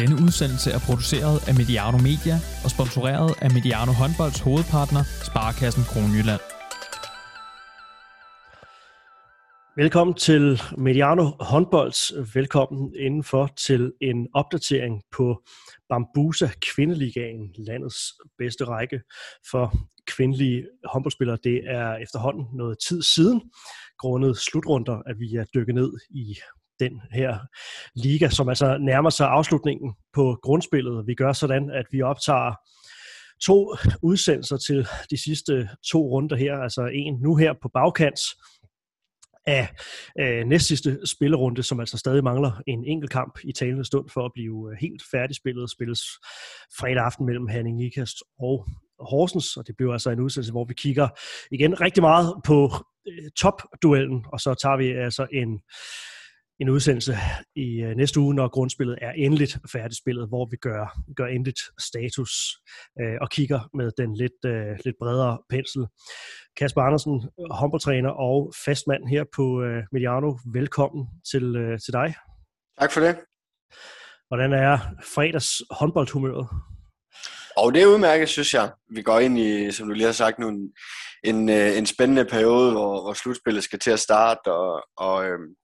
Denne udsendelse er produceret af Mediano Media og sponsoreret af Mediano Håndbolds hovedpartner, Sparkassen Kronjylland. Velkommen til Mediano Håndbolds. Velkommen indenfor til en opdatering på Bambusa Kvindeligaen, landets bedste række for kvindelige håndboldspillere. Det er efterhånden noget tid siden, grundet slutrunder, at vi er dykket ned i den her liga, som altså nærmer sig afslutningen på grundspillet. Vi gør sådan, at vi optager to udsendelser til de sidste to runder her, altså en nu her på bagkant af øh, næstsidste spillerunde, som altså stadig mangler en enkelt kamp i talende stund for at blive øh, helt færdigspillet. Spilles fredag aften mellem Hanning Ikast og Horsens, og det bliver altså en udsendelse, hvor vi kigger igen rigtig meget på øh, topduellen, og så tager vi altså en en udsendelse i øh, næste uge, når grundspillet er endeligt færdigspillet, hvor vi gør, gør endeligt status øh, og kigger med den lidt, øh, lidt bredere pensel. Kasper Andersen, håndboldtræner og fastmand her på øh, Mediano. Velkommen til, øh, til dig. Tak for det. Hvordan er fredags håndboldhumøret? Og det er udmærket, synes jeg. Vi går ind i, som du lige har sagt nu, en, en, øh, en spændende periode, hvor, hvor slutspillet skal til at starte, og, og øhm,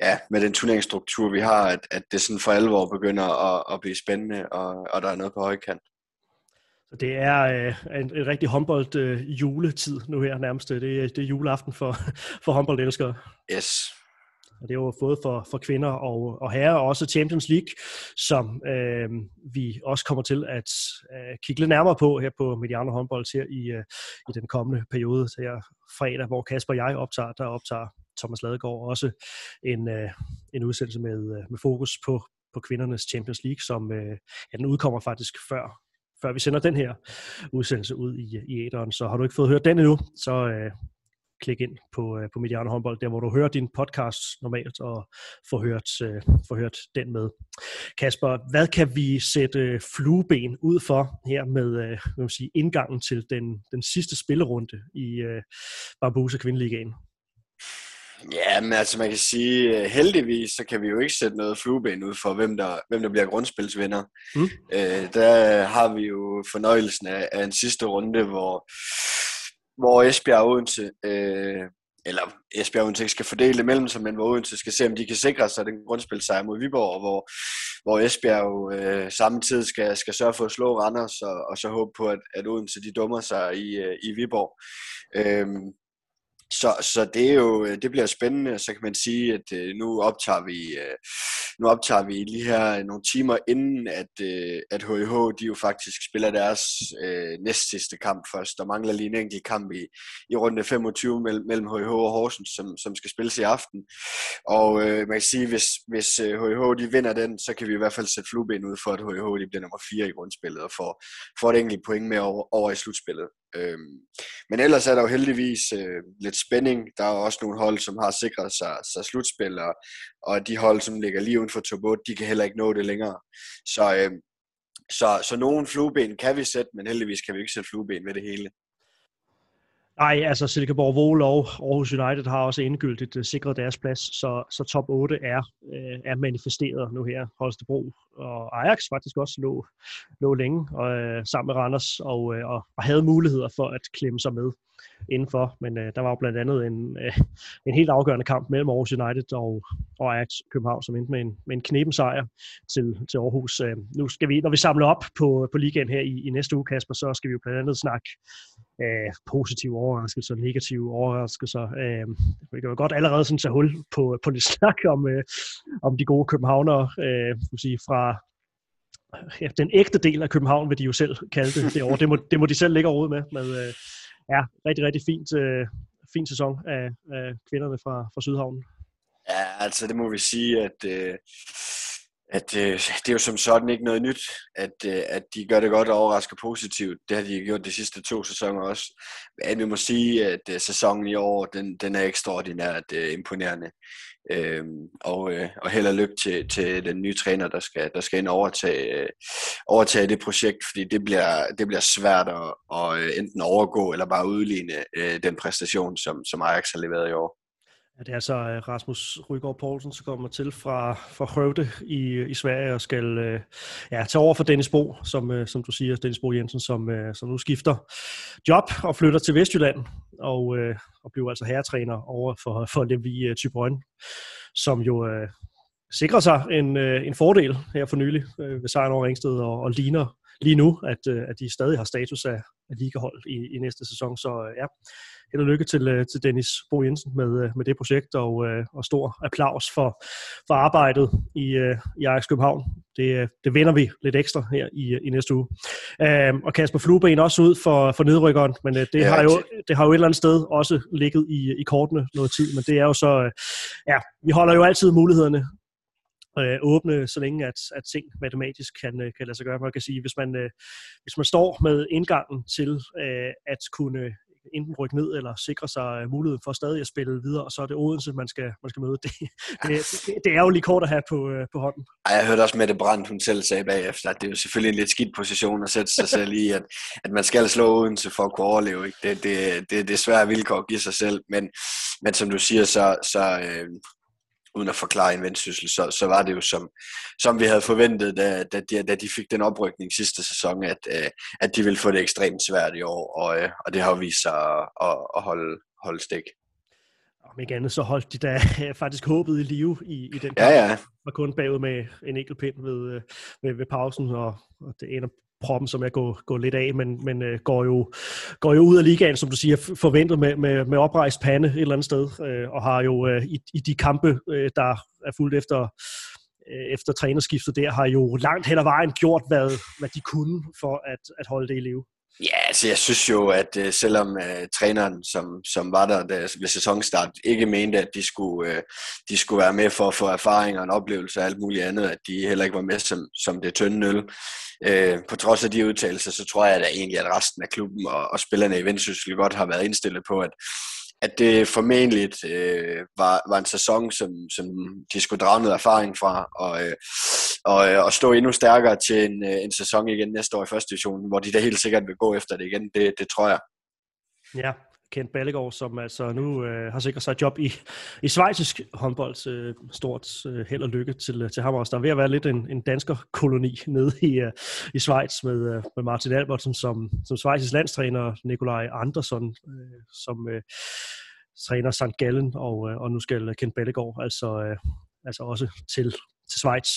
ja, med den turneringsstruktur, vi har, at, at det sådan for alvor begynder at, at blive spændende, og, og der er noget på højkant. Så det er øh, en, en rigtig håndbold øh, juletid nu her nærmest. Det, det er juleaften for, for håndboldelskere. Yes. Og det er jo både for, for kvinder og, og herrer, og også Champions League, som øh, vi også kommer til at øh, kigge lidt nærmere på her på Mediano håndbold her i, øh, i den kommende periode her fredag, hvor Kasper og jeg optager, der optager Thomas Ladegaard også en, øh, en udsendelse med, øh, med fokus på, på kvindernes Champions League, som øh, ja, den udkommer faktisk før, før vi sender den her udsendelse ud i, i æderen. Så har du ikke fået hørt den endnu, så øh, klik ind på, øh, på Mediano Håndbold, der hvor du hører din podcast normalt, og få hørt, øh, få hørt den med. Kasper, hvad kan vi sætte øh, flueben ud for her med øh, man sige, indgangen til den, den sidste spillerunde i øh, Barbusa Kvindeligaen? Ja, men altså man kan sige, øh, heldigvis så kan vi jo ikke sætte noget flueben ud for, hvem der, hvem der bliver grundspilsvinder. Mm. Øh, der har vi jo fornøjelsen af, af en sidste runde, hvor, hvor Esbjerg og Odense, øh, eller Esbjerg og Odense ikke skal fordele mellem sig, men hvor Odense skal se, om de kan sikre sig den grundspilsejr mod Viborg, hvor, hvor Esbjerg øh, samtidig skal, skal sørge for at slå Randers, og, og så håbe på, at, at Odense de dummer sig i, øh, i Viborg. Øh, så, så det er jo øh, det bliver spændende, så kan man sige, at øh, nu optager vi øh, nu optager vi lige her nogle timer inden at øh, at HH de jo faktisk spiller deres øh, næst sidste kamp først. Der mangler lige en enkelt kamp i, i runde 25 mellem, mellem HH og Horsens, som, som skal spilles i aften. Og øh, man kan sige, hvis, hvis øh, HH de vinder den, så kan vi i hvert fald sætte flueben ud for, at HH de bliver nummer 4 i grundspillet og får, får et enkelt point med over, over i slutspillet. Øhm, men ellers er der jo heldigvis øh, lidt spænding. Der er også nogle hold, som har sikret sig, sig slutspil, og, og de hold, som ligger lige uden for top 8, de kan heller ikke nå det længere. Så, øh, så, så nogle flueben kan vi sætte, men heldigvis kan vi ikke sætte flueben ved det hele. Nej, altså Silkeborg Vol og Aarhus United har også endegyldigt uh, sikret deres plads, så, så top 8 er, uh, er manifesteret nu her. Holstebro og Ajax faktisk også lå, lå længe uh, sammen med Randers og, uh, og, og havde muligheder for at klemme sig med indenfor, men uh, der var jo blandt andet en, uh, en helt afgørende kamp mellem Aarhus United og, og Ajax København, som endte med en, med en knepen sejr til, til Aarhus. Uh, nu skal vi, når vi samler op på, på ligaen her i, i næste uge, Kasper, så skal vi jo blandt andet snakke øh, positive overraskelser, negative overraskelser. Øh, vi kan jo godt allerede sådan tage hul på, på det snak om, øh, om de gode københavnere, uh, sige, fra ja, den ægte del af København, vil de jo selv kalde det det. Det må, det må de selv ligge råd med. med øh, ja, rigtig, rigtig fint, øh, fin sæson af, af kvinderne fra, fra Sydhavnen. Ja, altså det må vi sige, at, øh, at øh, det er jo som sådan ikke noget nyt, at, øh, at de gør det godt og overrasker positivt. Det har de gjort de sidste to sæsoner også. Men vi må sige, at øh, sæsonen i år, den, den er ekstraordinært øh, imponerende. Øh, og, øh, og held og lykke til, til den nye træner, der skal, der skal ind og overtage, øh, overtage det projekt, fordi det bliver, det bliver svært at, at øh, enten overgå eller bare udligne øh, den præstation, som, som Ajax har leveret i år. Ja, det er så øh, Rasmus Rygaard Poulsen, som kommer til fra, fra Høvde i, i Sverige og skal øh, ja, tage over for Dennis Bo, som, øh, som du siger, Dennis Bo Jensen, som, som nu skifter job og flytter til Vestjylland og, og bliver altså herretræner over for, for Levi uh, Tybrøn, som jo sikrer sig en, en fordel her for nylig ved sejren over Ringsted og, og ligner lige nu, at, at de stadig har status af, af ligahold i, i næste sæson. Så ja, held og lykke til, øh, til Dennis Bo Jensen med, øh, med det projekt, og, øh, og stor applaus for, for arbejdet i, i Ajax København. Det, det vender vi lidt ekstra her i, i næste uge. Øhm, og Kasper Flueben også ud for, for nedrykkeren, men det, ja, har jo, det har jo et eller andet sted også ligget i, i kortene noget tid, men det er jo så, ja, vi holder jo altid mulighederne øh, åbne, så længe at, at ting matematisk kan, kan lade sig gøre. Man kan sige, hvis man, øh, hvis man står med indgangen til øh, at kunne enten rykke ned eller sikre sig øh, muligheden for stadig at spille videre, og så er det Odense, man skal, man skal møde. Det, det, det, det er jo lige kort at have på, øh, på hånden. Ej, jeg hørte også Mette Brandt, hun selv sagde bagefter, at det er jo selvfølgelig en lidt skidt position at sætte sig selv i, at, at man skal slå Odense for at kunne overleve. Ikke? Det, det, det, det er svære vilkår at give sig selv, men, men som du siger, så, så, øh, uden at forklare en vendsyssel, så, så var det jo som, som vi havde forventet, da, da, de, da de fik den oprykning sidste sæson, at, øh, at de ville få det ekstremt svært i år, og, øh, og det har jo vist sig at, at, at holde, holde stik. Om ikke andet, så holdt de da faktisk håbet i live i, i den kamp. Ja, ja. Var kun bagud med en enkelt pind ved, øh, ved, ved pausen, og, og det ender proppen, som jeg går, går lidt af, men, men øh, går, jo, går jo ud af ligaen, som du siger, forventet med, med, med oprejst pande et eller andet sted, øh, og har jo øh, i, i de kampe, øh, der er fuldt efter, øh, efter trænerskiftet der, har jo langt hen ad vejen gjort, hvad, hvad de kunne for at, at holde det i live. Ja, altså jeg synes jo, at uh, selvom uh, træneren, som, som var der, der altså, ved sæsonstart, ikke mente, at de skulle, uh, de skulle være med for at få erfaringer og en oplevelse og alt muligt andet, at de heller ikke var med som, som det tynde øl. Uh, på trods af de udtalelser, så tror jeg da egentlig, at resten af klubben og, og spillerne i Vendsyssel godt har været indstillet på, at, at det formentlig øh, var, var en sæson, som, som de skulle drage noget erfaring fra, og, øh, og, øh, og stå endnu stærkere til en, øh, en sæson igen næste år i første division, hvor de da helt sikkert vil gå efter det igen, det, det tror jeg. Ja, Kent Ballegaard, som altså nu øh, har sikret sig job i, i svejsisk håndbold. Øh, stort øh, held og lykke til, øh, til ham også. Der er ved at være lidt en, en danskerkoloni nede i, øh, i Schweiz med, øh, med Martin Albertsen som, som svejsisk landstræner, Nikolaj Andersson øh, som øh, træner St. Gallen, og, øh, og nu skal Kent Ballegaard altså, øh, altså også til, til Schweiz.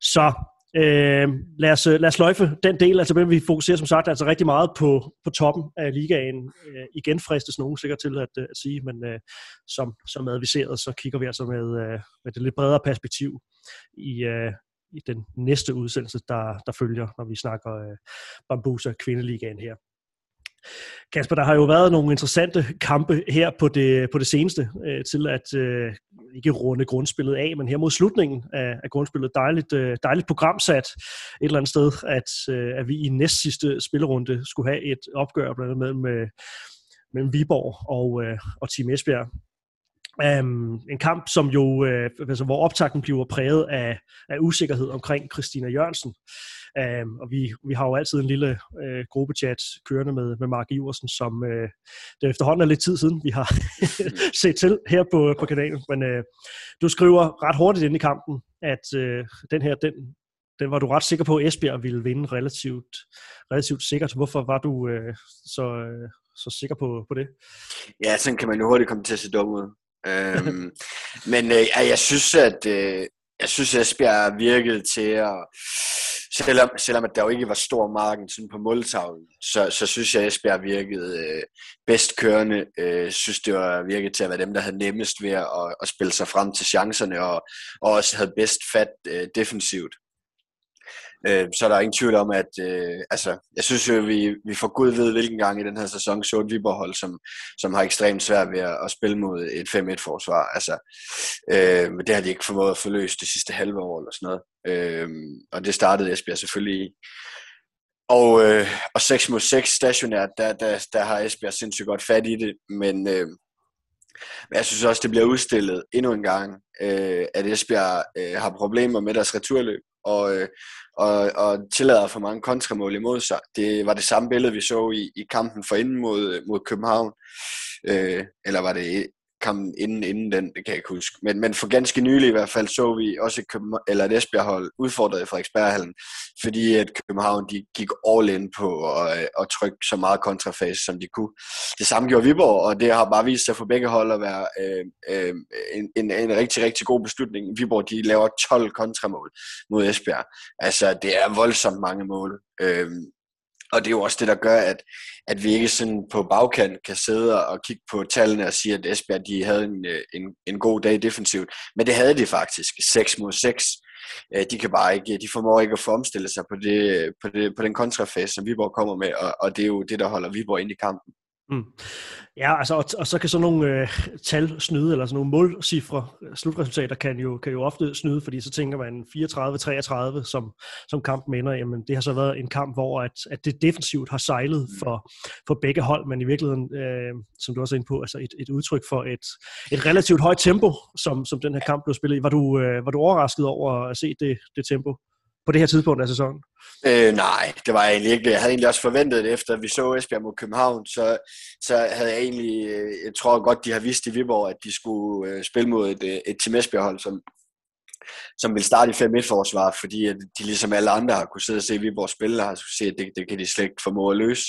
Så Øh, lad, os, øh, lad os løjfe den del, altså vi fokuserer som sagt altså rigtig meget på, på toppen af ligaen. Øh, igen fristes nogen sikkert til at, øh, at sige, men øh, som, som adviseret, så kigger vi altså med, øh, med det lidt bredere perspektiv i, øh, i den næste udsendelse, der, der følger, når vi snakker øh, Bambusa Kvindeligaen her. Kasper, der har jo været nogle interessante kampe her på det, på det seneste, øh, til at øh, ikke runde grundspillet af, men her mod slutningen af, af grundspillet, dejligt, øh, dejligt programsat et eller andet sted, at, øh, at vi i næst sidste spillerunde skulle have et opgør blandt andet mellem, øh, mellem Viborg og, øh, og Team Esbjerg. Um, en kamp, som jo, øh, altså, hvor optakten bliver præget af, af usikkerhed omkring Christina Jørgensen. Um, og vi, vi har jo altid en lille uh, gruppechat kørende med, med Mark Iversen, som uh, det efterhånden er lidt tid siden, vi har set til her på, på kanalen. Men uh, du skriver ret hurtigt ind i kampen, at uh, den her, den, den var du ret sikker på, at Esbjerg ville vinde relativt, relativt sikkert. Hvorfor var du uh, så, uh, så sikker på, på det? Ja, sådan kan man jo hurtigt komme til at se dum ud øhm, men øh, jeg synes, at øh, jeg synes, at Esbjerg virkede til at, selvom, selvom at der jo ikke var stor marken sådan på måltavlen, så, så synes jeg, at Esbjerg virkede øh, bedst kørende. Øh, synes, det var virket til at være dem, der havde nemmest ved at, at spille sig frem til chancerne, og, og også havde bedst fat øh, defensivt øh, så er der ingen tvivl om, at øh, altså, jeg synes jo, vi, vi får gud ved, hvilken gang i den her sæson så et Viborg-hold, som, som har ekstremt svært ved at, at spille mod et 5-1-forsvar. Altså, øh, men det har de ikke formået at forløse det sidste halve år eller sådan noget. Øh, og det startede Esbjerg selvfølgelig i. Og, øh, og 6 mod 6 stationært, der, der, der har Esbjerg sindssygt godt fat i det, men, øh, men jeg synes også, det bliver udstillet endnu en gang, øh, at Esbjerg øh, har problemer med deres returløb, og, øh, og, og tillader for mange kontramål imod sig. Det var det samme billede, vi så i, i kampen for inden mod, mod København. Øh, eller var det kampen inden, inden den, det kan jeg ikke huske. Men, men for ganske nylig i hvert fald så vi også et, København, eller et Esbjerg-hold udfordret fra Eksperthallen, fordi at København de gik all in på at, øh, at trykke så meget kontrafase, som de kunne. Det samme gjorde Viborg, og det har bare vist sig for begge hold at være øh, øh, en, en, en rigtig, rigtig god beslutning. Viborg de laver 12 kontramål mod Esbjerg. Altså, det er voldsomt mange mål. Øh, og det er jo også det, der gør, at, at vi ikke sådan på bagkant kan sidde og kigge på tallene og sige, at Esbjerg de havde en, øh, en, en god dag defensivt. Men det havde de faktisk. 6 mod 6. Øh, de kan bare ikke, de formår ikke at få omstillet sig på, det, på, det, på den kontrafase, som Viborg kommer med, og, og det er jo det, der holder Viborg ind i kampen. Mm. Ja, altså, og, og så kan sådan nogle øh, tal snyde, eller sådan nogle målcifre, slutresultater kan jo, kan jo ofte snyde, fordi så tænker man 34-33, som, som kampen ender, jamen det har så været en kamp, hvor at, at det defensivt har sejlet mm. for, for begge hold, men i virkeligheden, øh, som du også er inde på, altså et, et udtryk for et, et relativt højt tempo, som, som den her kamp blev spillet i. Var du, øh, var du overrasket over at se det, det tempo? På det her tidspunkt af sæsonen? Øh, nej, det var jeg egentlig ikke. Jeg havde egentlig også forventet det, efter vi så Esbjerg mod København, så, så havde jeg egentlig, øh, jeg tror godt, de har vist i Viborg, at de skulle øh, spille mod et, øh, et Team Esbjerg-hold, som, som vil starte i 5-1-forsvar, fordi at de ligesom alle andre har kunne sidde og se Viborg spille, og har se, at det, det kan de slet ikke formå at løse.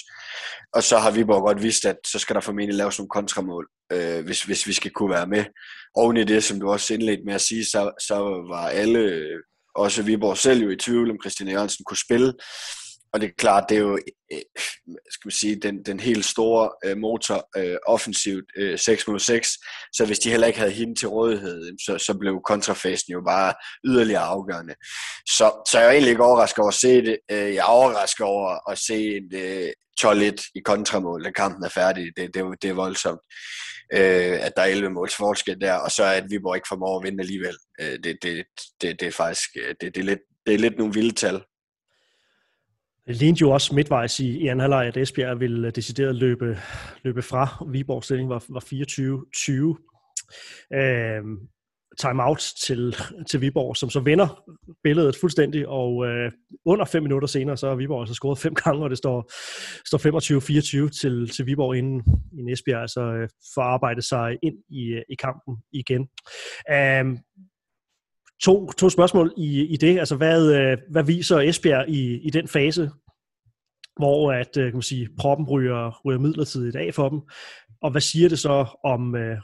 Og så har Viborg godt vist, at så skal der formentlig laves nogle kontramål, øh, hvis, hvis vi skal kunne være med. Oven i det, som du også indledte med at sige, så, så var alle også Viborg selv jo i tvivl, om Christian Jørgensen kunne spille. Og det er klart, det er jo øh, skal man sige, den, den helt store øh, motor øh, offensivt øh, 6 mod 6. Så hvis de heller ikke havde hende til rådighed, så, så blev kontrafasen jo bare yderligere afgørende. Så, så jeg er egentlig ikke overrasket over at se det. Øh, jeg er overrasket over at se øh, et øh, 12-1 i kontramål, da kampen er færdig. Det, det, det er voldsomt øh, at der er 11 måls forskel der, og så er at Viborg ikke formår at vinde alligevel. Øh, det, det, det, det er faktisk det, det, er lidt, det er lidt nogle vilde tal. Det lignede jo også midtvejs i, i anden halvleg, at Esbjerg ville øh, decideret løbe, løbe fra. Viborgs stilling var, var 24-20. Øhm, timeout til, til Viborg, som så vender billedet fuldstændig, og øh, under fem minutter senere, så har Viborg altså scoret fem gange, og det står, står 25-24 til, til Viborg inden, i Esbjerg, altså øh, for at arbejde sig ind i, øh, i kampen igen. Um, to, to spørgsmål i, i det, altså hvad, øh, hvad viser Esbjerg i, i den fase, hvor at, øh, kan man sige, proppen ryger, ryger midlertidigt af for dem, og hvad siger det så om, øh,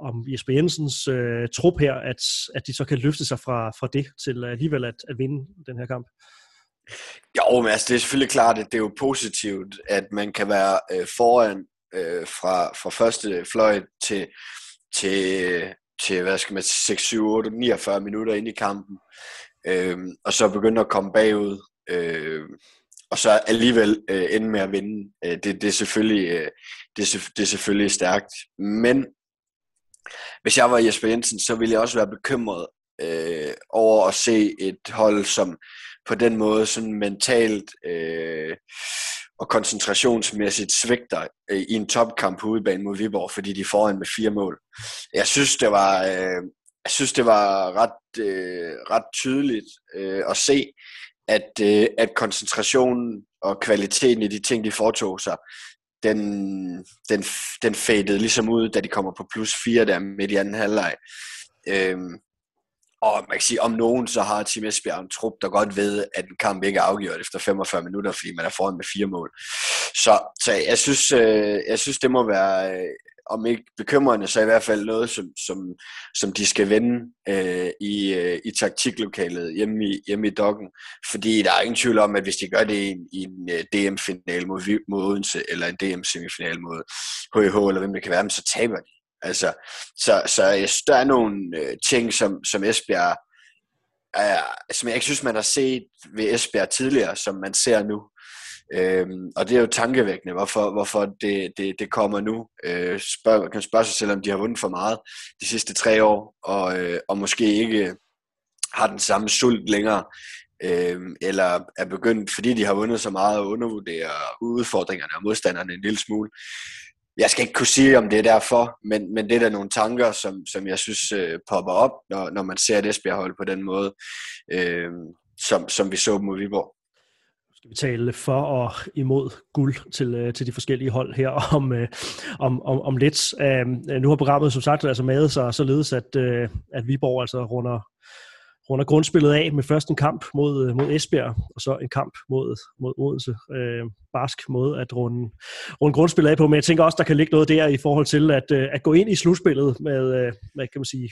om Jesper Jensens øh, trup her, at, at de så kan løfte sig fra, fra det til alligevel at, at vinde den her kamp? Jo, men altså, det er selvfølgelig klart, at det er jo positivt, at man kan være øh, foran øh, fra, fra første fløj til, til, til hvad skal man 6, 7, 8, 49 minutter ind i kampen, øh, og så begynde at komme bagud, øh, og så alligevel øh, ende med at vinde. Øh, det, det, er selvfølgelig, øh, det, er, det er selvfølgelig stærkt, men hvis jeg var Jesper Jensen, så ville jeg også være bekymret øh, over at se et hold, som på den måde sådan mentalt øh, og koncentrationsmæssigt svigter øh, i en topkamp på udebane mod Viborg, fordi de får foran med fire mål. Jeg synes, det var, øh, jeg synes, det var ret, øh, ret tydeligt øh, at se, at, øh, at koncentrationen og kvaliteten i de ting, de foretog sig, den, den, den fadede ligesom ud, da de kommer på plus 4 der midt i anden halvleg. Øhm, og man kan sige, om nogen, så har Team Esbjerg en trup, der godt ved, at en kamp ikke er afgjort efter 45 minutter, fordi man er foran med fire mål. Så, så jeg, synes, øh, jeg synes, det må være øh, om ikke bekymrende, så i hvert fald noget, som, som, som de skal vende øh, i, øh, i taktiklokalet hjemme i, hjemme i Dokken. Fordi der er ingen tvivl om, at hvis de gør det i en, i en øh, DM-finale mod, mod Odense, eller en DM-semifinale mod HH, eller hvem det kan være, så taber de. Altså, så, så der er nogle øh, ting, som, som Esbjerg, er, som jeg ikke synes, man har set ved Esbjerg tidligere, som man ser nu. Øhm, og det er jo tankevækkende, hvorfor, hvorfor det, det, det kommer nu. Øh, spørg, kan spørge sig selv, om de har vundet for meget de sidste tre år, og, øh, og måske ikke har den samme sult længere, øh, eller er begyndt, fordi de har vundet så meget, at undervurdere udfordringerne og modstanderne en lille smule. Jeg skal ikke kunne sige, om det er derfor, men, men det er da nogle tanker, som, som jeg synes øh, popper op, når, når man ser et Esbjerg-hold på den måde, øh, som, som vi så mod Viborg skal vi tale for og imod guld til, øh, til de forskellige hold her om, øh, om, om, om lidt. Øh, nu har programmet som sagt altså med sig således, at, at Viborg altså runder, runder grundspillet af med først en kamp mod, øh, mod Esbjerg, og så en kamp mod, mod Odense. Øh, barsk måde at runde, runde grundspillet af på, men jeg tænker også, der kan ligge noget der i forhold til at, øh, at gå ind i slutspillet med, øh, med kan man sige,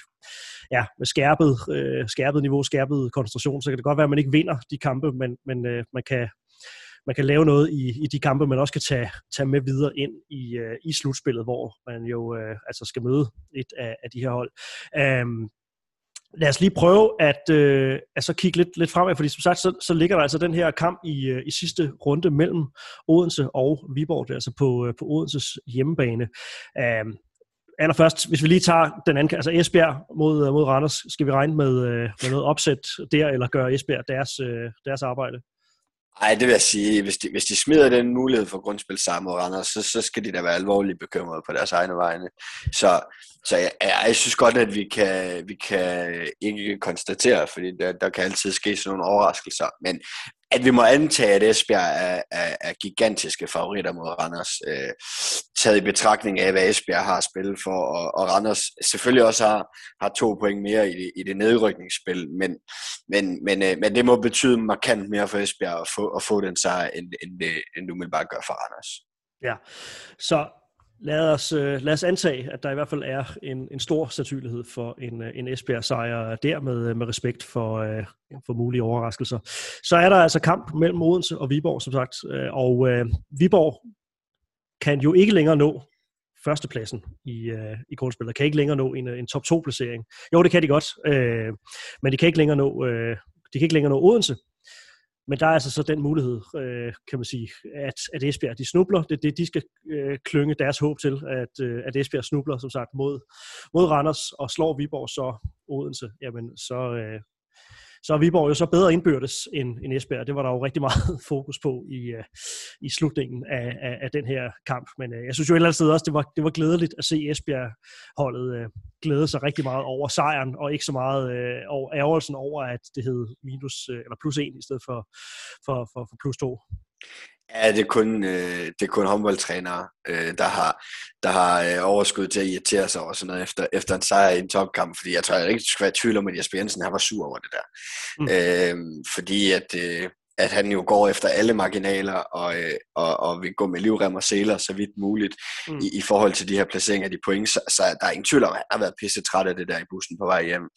ja, med skærpet, øh, skærpet niveau, skærpet koncentration, så kan det godt være, at man ikke vinder de kampe, men, men øh, man kan man kan lave noget i, i de kampe, man også kan tage, tage med videre ind i, øh, i slutspillet, hvor man jo øh, altså skal møde et af, af de her hold. Um, lad os lige prøve at uh, altså kigge lidt, lidt fremad, fordi som sagt, så, så ligger der altså den her kamp i, øh, i sidste runde mellem Odense og Viborg, det er altså på, øh, på Odenses hjemmebane. Øh, allerførst, hvis vi lige tager den anden, altså Esbjerg mod, mod Randers, skal vi regne med, med noget opsæt der, eller gøre Esbjerg deres, deres arbejde? Nej, det vil jeg sige. Hvis de, hvis de smider den mulighed for grundspil sammen mod Randers, så, så skal de da være alvorligt bekymrede på deres egne vegne. Så, så jeg, jeg synes godt, at vi kan, vi kan ikke konstatere, fordi der, der kan altid ske sådan nogle overraskelser. Men, at vi må antage, at Esbjerg er, er, er gigantiske favoritter mod Randers, øh, taget i betragtning af, hvad Esbjerg har spillet for, og, og Randers selvfølgelig også har, har to point mere i det, i det nedrykningsspil, men, men, men, øh, men det må betyde markant mere for Esbjerg at få, at få den sejr, end, end, det, end det umiddelbart gør for Randers. Ja, så lad os, øh, lad os antage, at der i hvert fald er en, en stor sandsynlighed for en, øh, en Esbjerg-sejr der med, med respekt for, for mulige overraskelser. Så er der altså kamp mellem Odense og Viborg, som sagt, og øh, Viborg kan jo ikke længere nå førstepladsen i, øh, i grundspillet, kan ikke længere nå en, øh, en top 2-placering. Jo, det kan de godt, øh, men de kan ikke længere nå, øh, de kan ikke længere nå Odense, men der er altså så den mulighed, øh, kan man sige, at, at Esbjerg de snubler. Det er det, de skal øh, klynge deres håb til, at, øh, at Esbjerg snubler, som sagt, mod, mod Randers og slår Viborg så Odense. Jamen, så, øh, så er Viborg jo så bedre indbyrdes end, end Esbjerg. Det var der jo rigtig meget fokus på i, øh, i slutningen af, af, af den her kamp. Men øh, jeg synes jo et eller andet sted også, det var, det var glædeligt at se Esbjerg-holdet øh, glæde sig rigtig meget over sejren, og ikke så meget uh, over ærgerelsen over, at det hed minus, eller plus 1 i stedet for, for, for, for plus 2. Ja, det er kun, øh, det er kun håndboldtrænere, øh, der har, der har øh, overskud til at irritere sig over sådan noget efter, efter en sejr i en topkamp, fordi jeg tror, jeg rigtig skal være i tvivl om, at Jesper Jensen han var sur over det der. Mm. Øh, fordi at, øh, at han jo går efter alle marginaler og, øh, og, og vil gå med livrem og seler så vidt muligt mm. i, i forhold til de her placeringer af de point. Så, så der er ingen tvivl om, at han har været pisse træt af det der i bussen på vej hjem.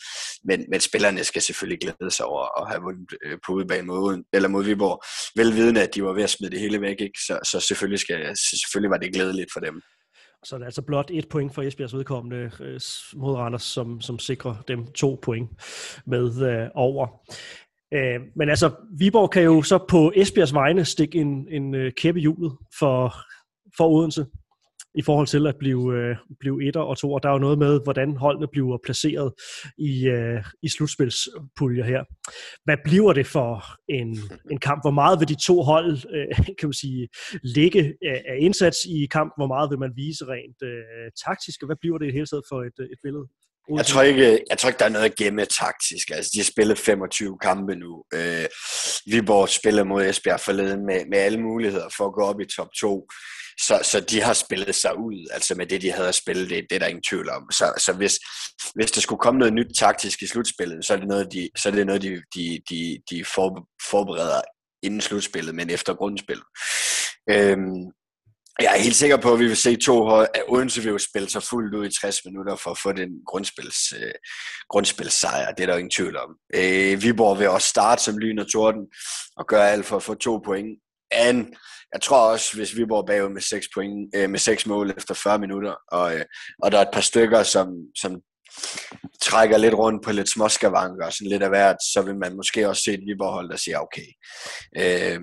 Men, men spillerne skal selvfølgelig glæde sig over at have vundet øh, på udebane mod, eller mod Viborg. Velvidende, at de var ved at smide det hele væk, ikke? Så, så selvfølgelig, skal, selvfølgelig var det glædeligt for dem. Så det er altså blot et point for Esbjergs vedkommende øh, mod Randers, som, som sikrer dem to point med øh, over. Øh, men altså, Viborg kan jo så på Esbjergs vegne stikke en, en øh, kæppe hjulet for, for Odense i forhold til at blive, øh, blive etter og to. Og der er jo noget med, hvordan holdene bliver placeret i, øh, i slutspilspuljer her. Hvad bliver det for en, en kamp? Hvor meget vil de to hold øh, kan man sige, ligge af, indsats i kampen? Hvor meget vil man vise rent øh, taktisk? Og hvad bliver det i hele taget for et, øh, et billede? Jeg tror, ikke, jeg tror ikke, der er noget at gemme taktisk. Altså, de har spillet 25 kampe nu. Øh, Viborg spiller mod Esbjerg forleden med, med alle muligheder for at gå op i top 2. Så, så de har spillet sig ud, altså med det, de havde at spille, det, det er der ingen tvivl om. Så, så hvis, hvis der skulle komme noget nyt taktisk i slutspillet, så er det noget, de, så er det noget, de, de, de, de forbereder inden slutspillet, men efter grundspillet. Øhm, jeg er helt sikker på, at vi vil se to hold, at Odense vil jo spille sig fuldt ud i 60 minutter for at få den grundspils, øh, grundspilssejr. Det er der ingen tvivl om. Øh, Viborg vil også starte som lyn og torden og gøre alt for at få to point. And jeg tror også, hvis Viborg er bagud med 6, point, øh, med 6 mål efter 40 minutter, og, øh, og der er et par stykker, som, som trækker lidt rundt på lidt småskavanker og sådan lidt af hvert, så vil man måske også se et Viborg-hold, der siger, okay, øh,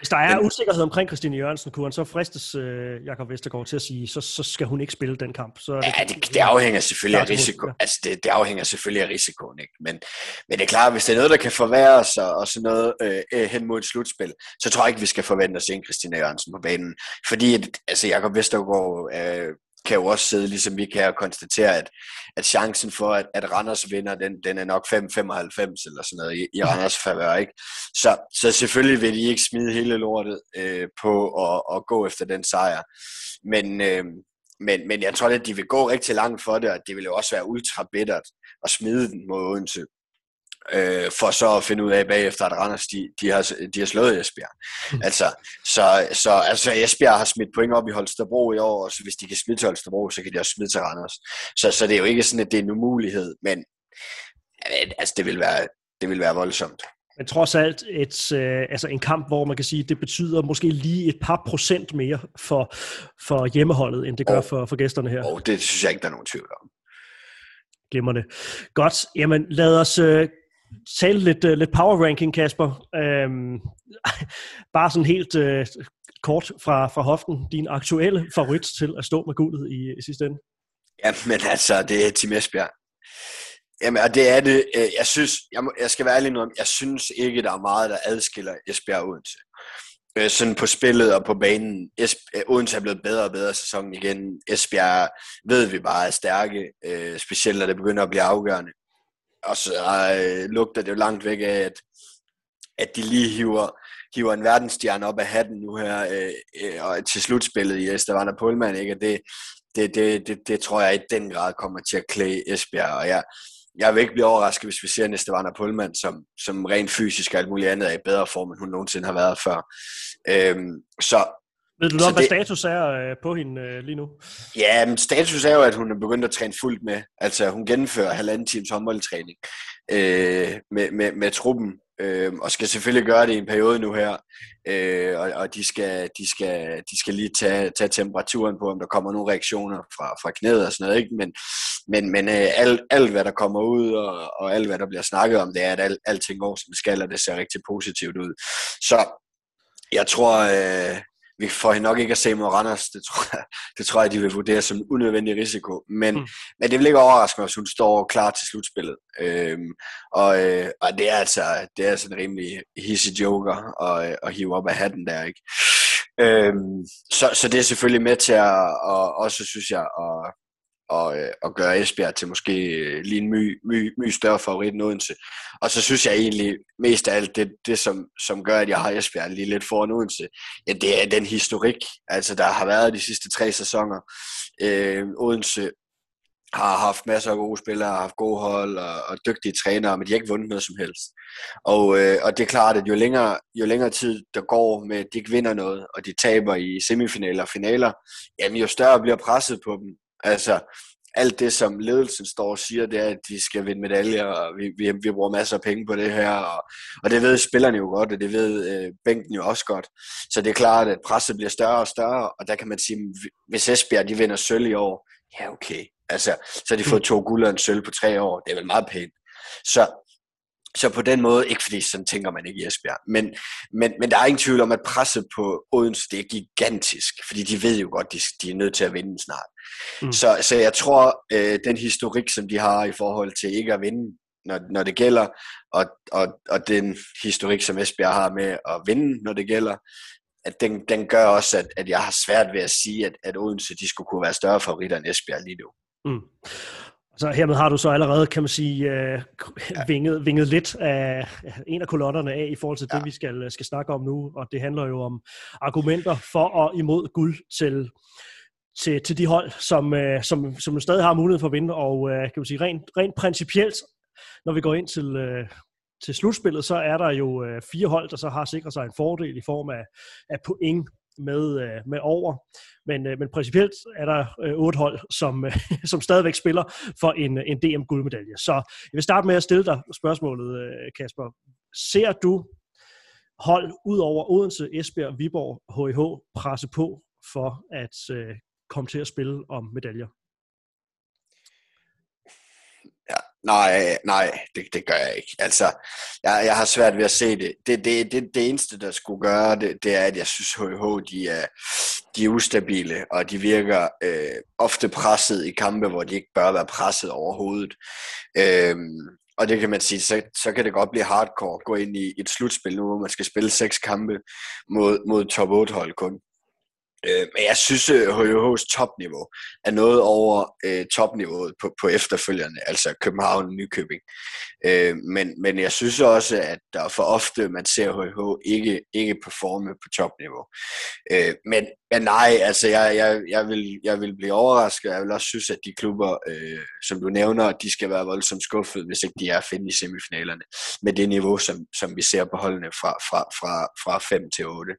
hvis der er usikkerhed omkring Christine Jørgensen, kunne han så fristes uh, Jakob Vestergaard til at sige, så, så skal hun ikke spille den kamp. Så er det, ja, det, det afhænger selvfølgelig af risiko. Altså, det, det afhænger selvfølgelig af risikoen. Ikke? Men, men det er klart, hvis det er noget, der kan forværre sig, og sådan noget øh, øh, hen mod et slutspil, så tror jeg ikke, vi skal forvente at se en Christine Jørgensen på banen. Fordi altså, Jakob Vestergaard øh, kan jo også sidde, ligesom vi kan, og konstatere, at, at chancen for, at, at Randers vinder, den, den er nok 5-95 eller sådan noget i, i Randers favør, ikke? Så, så selvfølgelig vil de ikke smide hele lortet øh, på at, at gå efter den sejr. Men, øh, men, men jeg tror, at de vil gå rigtig langt for det, og det vil jo også være ultra bittert at smide den mod Odense øh, for så at finde ud af bagefter, at Randers de, de, har, de har slået Esbjerg. Mm. Altså, så, så altså, Esbjerg har smidt point op i Holstebro i år, og så hvis de kan smide til Holstebro, så kan de også smide til Randers. Så, så det er jo ikke sådan, at det er en umulighed, men altså, det, vil være, det vil være voldsomt. Men trods alt et, øh, altså en kamp, hvor man kan sige, det betyder måske lige et par procent mere for, for hjemmeholdet, end det gør oh, for, for gæsterne her. Oh, det synes jeg ikke, der er nogen tvivl om. Glimrende. Godt. Jamen, lad os øh, tale lidt, uh, lidt power ranking, Kasper. Øhm, bare sådan helt uh, kort fra, fra hoften. Din aktuelle favorit til at stå med guldet i, i sidste ende? Jamen altså, det er Tim Esbjerg. Jamen, og det er det. Øh, jeg synes, jeg, må, jeg skal være ærlig nu om, jeg synes ikke, der er meget, der adskiller Esbjerg Odense. Sådan på spillet og på banen. Esbjerg, Odense er blevet bedre og bedre sæsonen igen. Esbjerg ved vi bare er stærke, specielt når det begynder at blive afgørende og så øh, lugter det jo langt væk af, at, at de lige hiver, hiver en verdensstjerne op af hatten nu her, øh, øh, og til slutspillet i Estavana Pullman, ikke? Og det, det, det, det, det tror jeg i den grad kommer til at klæde Esbjerg, og jeg, jeg vil ikke blive overrasket, hvis vi ser en Estavana Pullman, som, som rent fysisk og alt muligt andet er i bedre form, end hun nogensinde har været før. Øhm, så ved du noget hvad det, status er øh, på hende øh, lige nu? Ja, men status er jo, at hun er begyndt at træne fuldt med. Altså, hun gennemfører halvanden times håndboldtræning øh, med, med, med truppen, øh, og skal selvfølgelig gøre det i en periode nu her. Øh, og og de, skal, de, skal, de skal lige tage, tage temperaturen på, om der kommer nogle reaktioner fra, fra knæet og sådan noget. Ikke? Men, men, men øh, alt, alt, hvad der kommer ud, og, og alt, hvad der bliver snakket om, det er, at alt, alting går, som det skal, og det ser rigtig positivt ud. Så jeg tror, øh, vi får nok ikke at se mod Randers. Det tror jeg, det tror jeg de vil vurdere som en unødvendig risiko. Men, mm. men det vil ikke overraske mig, hvis hun står klar til slutspillet. Øhm, og, øh, og det er altså det er altså en rimelig hissig joker at, at hive op af hatten der. ikke. Øhm, så, så det er selvfølgelig med til at, og også synes jeg, at, og, øh, og gøre Esbjerg til måske øh, lige en my, my, my større favorit end Odense. Og så synes jeg egentlig mest af alt, det, det som, som gør, at jeg har Esbjerg lige lidt foran Odense, ja, det er den historik, altså der har været de sidste tre sæsoner. Øh, Odense har haft masser af gode spillere, har haft gode hold og, og dygtige trænere, men de har ikke vundet noget som helst. Og, øh, og det er klart, at jo længere, jo længere tid der går med, at de ikke vinder noget, og de taber i semifinaler og finaler, jamen jo større bliver presset på dem. Altså, alt det, som ledelsen står og siger, det er, at de skal vinde medaljer, og vi, vi, vi bruger masser af penge på det her, og, og det ved spillerne jo godt, og det ved øh, bænken jo også godt. Så det er klart, at presset bliver større og større, og der kan man sige, hvis Esbjerg de vinder sølv i år, ja okay, altså, så har de fået to guld og en sølv på tre år, det er vel meget pænt. Så så på den måde, ikke fordi sådan tænker man ikke i Esbjerg, men, men, men der er ingen tvivl om, at presset på Odense, det er gigantisk, fordi de ved jo godt, de, de er nødt til at vinde snart. Mm. Så, så jeg tror, øh, den historik, som de har i forhold til ikke at vinde, når, når det gælder, og, og, og den historik, som Esbjerg har med at vinde, når det gælder, at den, den gør også, at, at jeg har svært ved at sige, at, at Odense de skulle kunne være større favoritter end Esbjerg lige nu. Mm. Så hermed har du så allerede, kan man sige, øh, vinget, vinget lidt af en af kolonnerne af i forhold til ja. det, vi skal, skal snakke om nu. Og det handler jo om argumenter for og imod guld til, til, til de hold, som, øh, som, som stadig har mulighed for at vinde. Og øh, kan man sige, rent, rent principielt, når vi går ind til, øh, til slutspillet, så er der jo øh, fire hold, der så har sikret sig en fordel i form af, af point med, øh, med over. Men, øh, men principielt er der øh, otte hold, som, øh, som stadigvæk spiller for en, øh, en DM-guldmedalje. Så jeg vil starte med at stille dig spørgsmålet, øh, Kasper. Ser du hold ud over Odense, Esbjerg, Viborg, HIH presse på for at øh, komme til at spille om medaljer? Nej, nej, det, det gør jeg ikke. Altså, jeg, jeg har svært ved at se det. Det, det, det, det eneste, der skulle gøre det, det er, at jeg synes, HH, de er, de er ustabile, og de virker øh, ofte presset i kampe, hvor de ikke bør være presset overhovedet. Øhm, og det kan man sige, så, så kan det godt blive hardcore at gå ind i et slutspil nu, hvor man skal spille seks kampe mod, mod top 8 hold kun. Øh, men jeg synes, øh, at HH's topniveau er noget over øh, topniveauet på, på efterfølgerne, altså København og Nykøbing. Øh, men, men jeg synes også, at der for ofte, man ser HH ikke, ikke performe på topniveau. Øh, men, men nej, altså jeg, jeg, jeg, vil, jeg vil blive overrasket. Jeg vil også synes, at de klubber, øh, som du nævner, de skal være voldsomt skuffet, hvis ikke de er at finde i semifinalerne med det niveau, som, som vi ser på holdene fra, fra, fra, fra 5 til 8.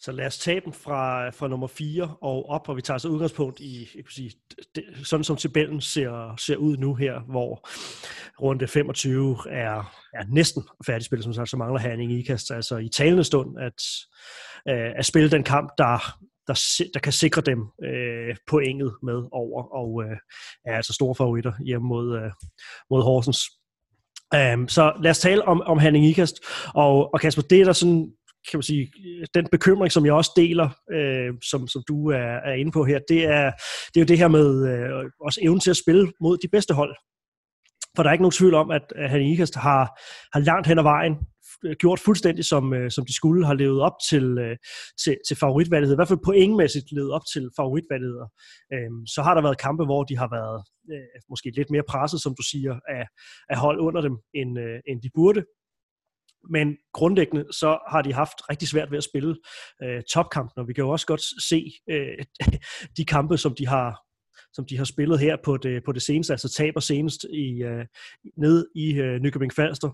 Så lad os tage dem fra, fra nummer 4 og op, og vi tager så udgangspunkt i, jeg kan sige, det, sådan som tabellen ser, ser ud nu her, hvor runde 25 er, er næsten færdigspillet, som sagt, så mangler Herning ikast, altså i talende stund, at, øh, at spille den kamp, der, der, der kan sikre dem øh, pointet med over, og øh, er altså store favoritter hjemme mod, øh, mod Horsens. Um, så lad os tale om, om Henning Ikast. Og, og Kasper, det er der sådan kan man sige, den bekymring, som jeg også deler, øh, som, som du er, er inde på her, det er, det er jo det her med øh, også evnen til at spille mod de bedste hold. For der er ikke nogen tvivl om, at, at han Ikast har, har langt hen ad vejen gjort fuldstændig, som, øh, som de skulle, har levet op til, øh, til, til favoritvalget, i hvert fald pointmæssigt levet op til favoritvalget. Øh, så har der været kampe, hvor de har været øh, måske lidt mere presset, som du siger, af, af hold under dem, end, øh, end de burde men grundlæggende så har de haft rigtig svært ved at spille øh, topkampen, og vi kan jo også godt se øh, de kampe, som de har som de har spillet her på det, på det seneste, altså taber senest i, øh, ned i øh, Nykøbing Falster,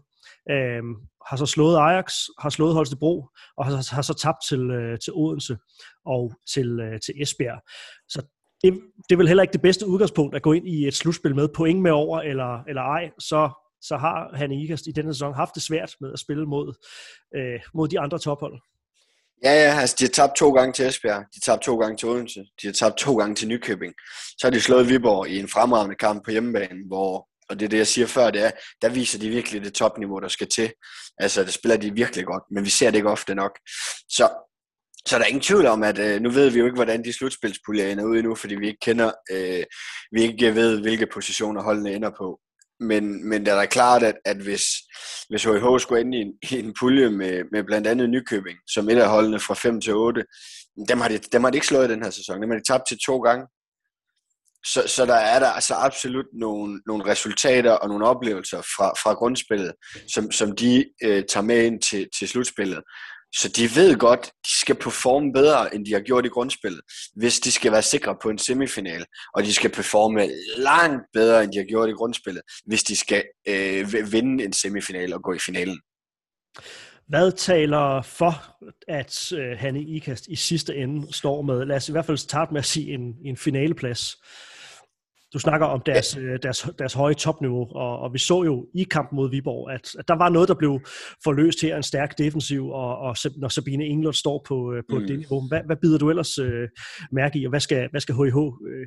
øh, har så slået Ajax, har slået Holstebro, og har, har så tabt til, øh, til Odense og til, øh, til Esbjerg. Så det, det er vel heller ikke det bedste udgangspunkt at gå ind i et slutspil med point med over eller, eller ej, så så har han Ikast i denne sæson haft det svært med at spille mod, øh, mod de andre tophold. Ja, ja, altså de har tabt to gange til Esbjerg, de har tabt to gange til Odense, de har tabt to gange til Nykøbing. Så har de slået Viborg i en fremragende kamp på hjemmebane, hvor, og det er det, jeg siger før, det er, der viser de virkelig det topniveau, der skal til. Altså, det spiller de virkelig godt, men vi ser det ikke ofte nok. Så, så der er ingen tvivl om, at øh, nu ved vi jo ikke, hvordan de slutspilspuljer ender ud endnu, fordi vi ikke kender, øh, vi ikke ved, hvilke positioner holdene ender på. Men, men det er da klart, at, at hvis, hvis HH skulle ende i en, i en pulje med, med blandt andet Nykøbing, som et af holdene fra 5 til 8, dem har, de, dem har de ikke slået i den her sæson. Dem har de tabt til to gange. Så, så der er der altså absolut nogle, nogle resultater og nogle oplevelser fra, fra grundspillet, som, som de øh, tager med ind til, til slutspillet. Så de ved godt, de skal performe bedre, end de har gjort i grundspillet, hvis de skal være sikre på en semifinal. Og de skal performe langt bedre, end de har gjort i grundspillet, hvis de skal øh, vinde en semifinal og gå i finalen. Hvad taler for, at øh, Hanne IKAST i sidste ende står med, lad os i hvert fald starte med at sige en, en finaleplads? Du snakker om deres, ja. Øh, deres, deres høje topniveau, og, og vi så jo i kampen mod Viborg, at, at der var noget, der blev forløst her, en stærk defensiv, og, og når Sabine Englund står på, øh, på mm. det niveau. Hvad, hvad bider du ellers øh, mærke i, og hvad skal, hvad skal HIH øh,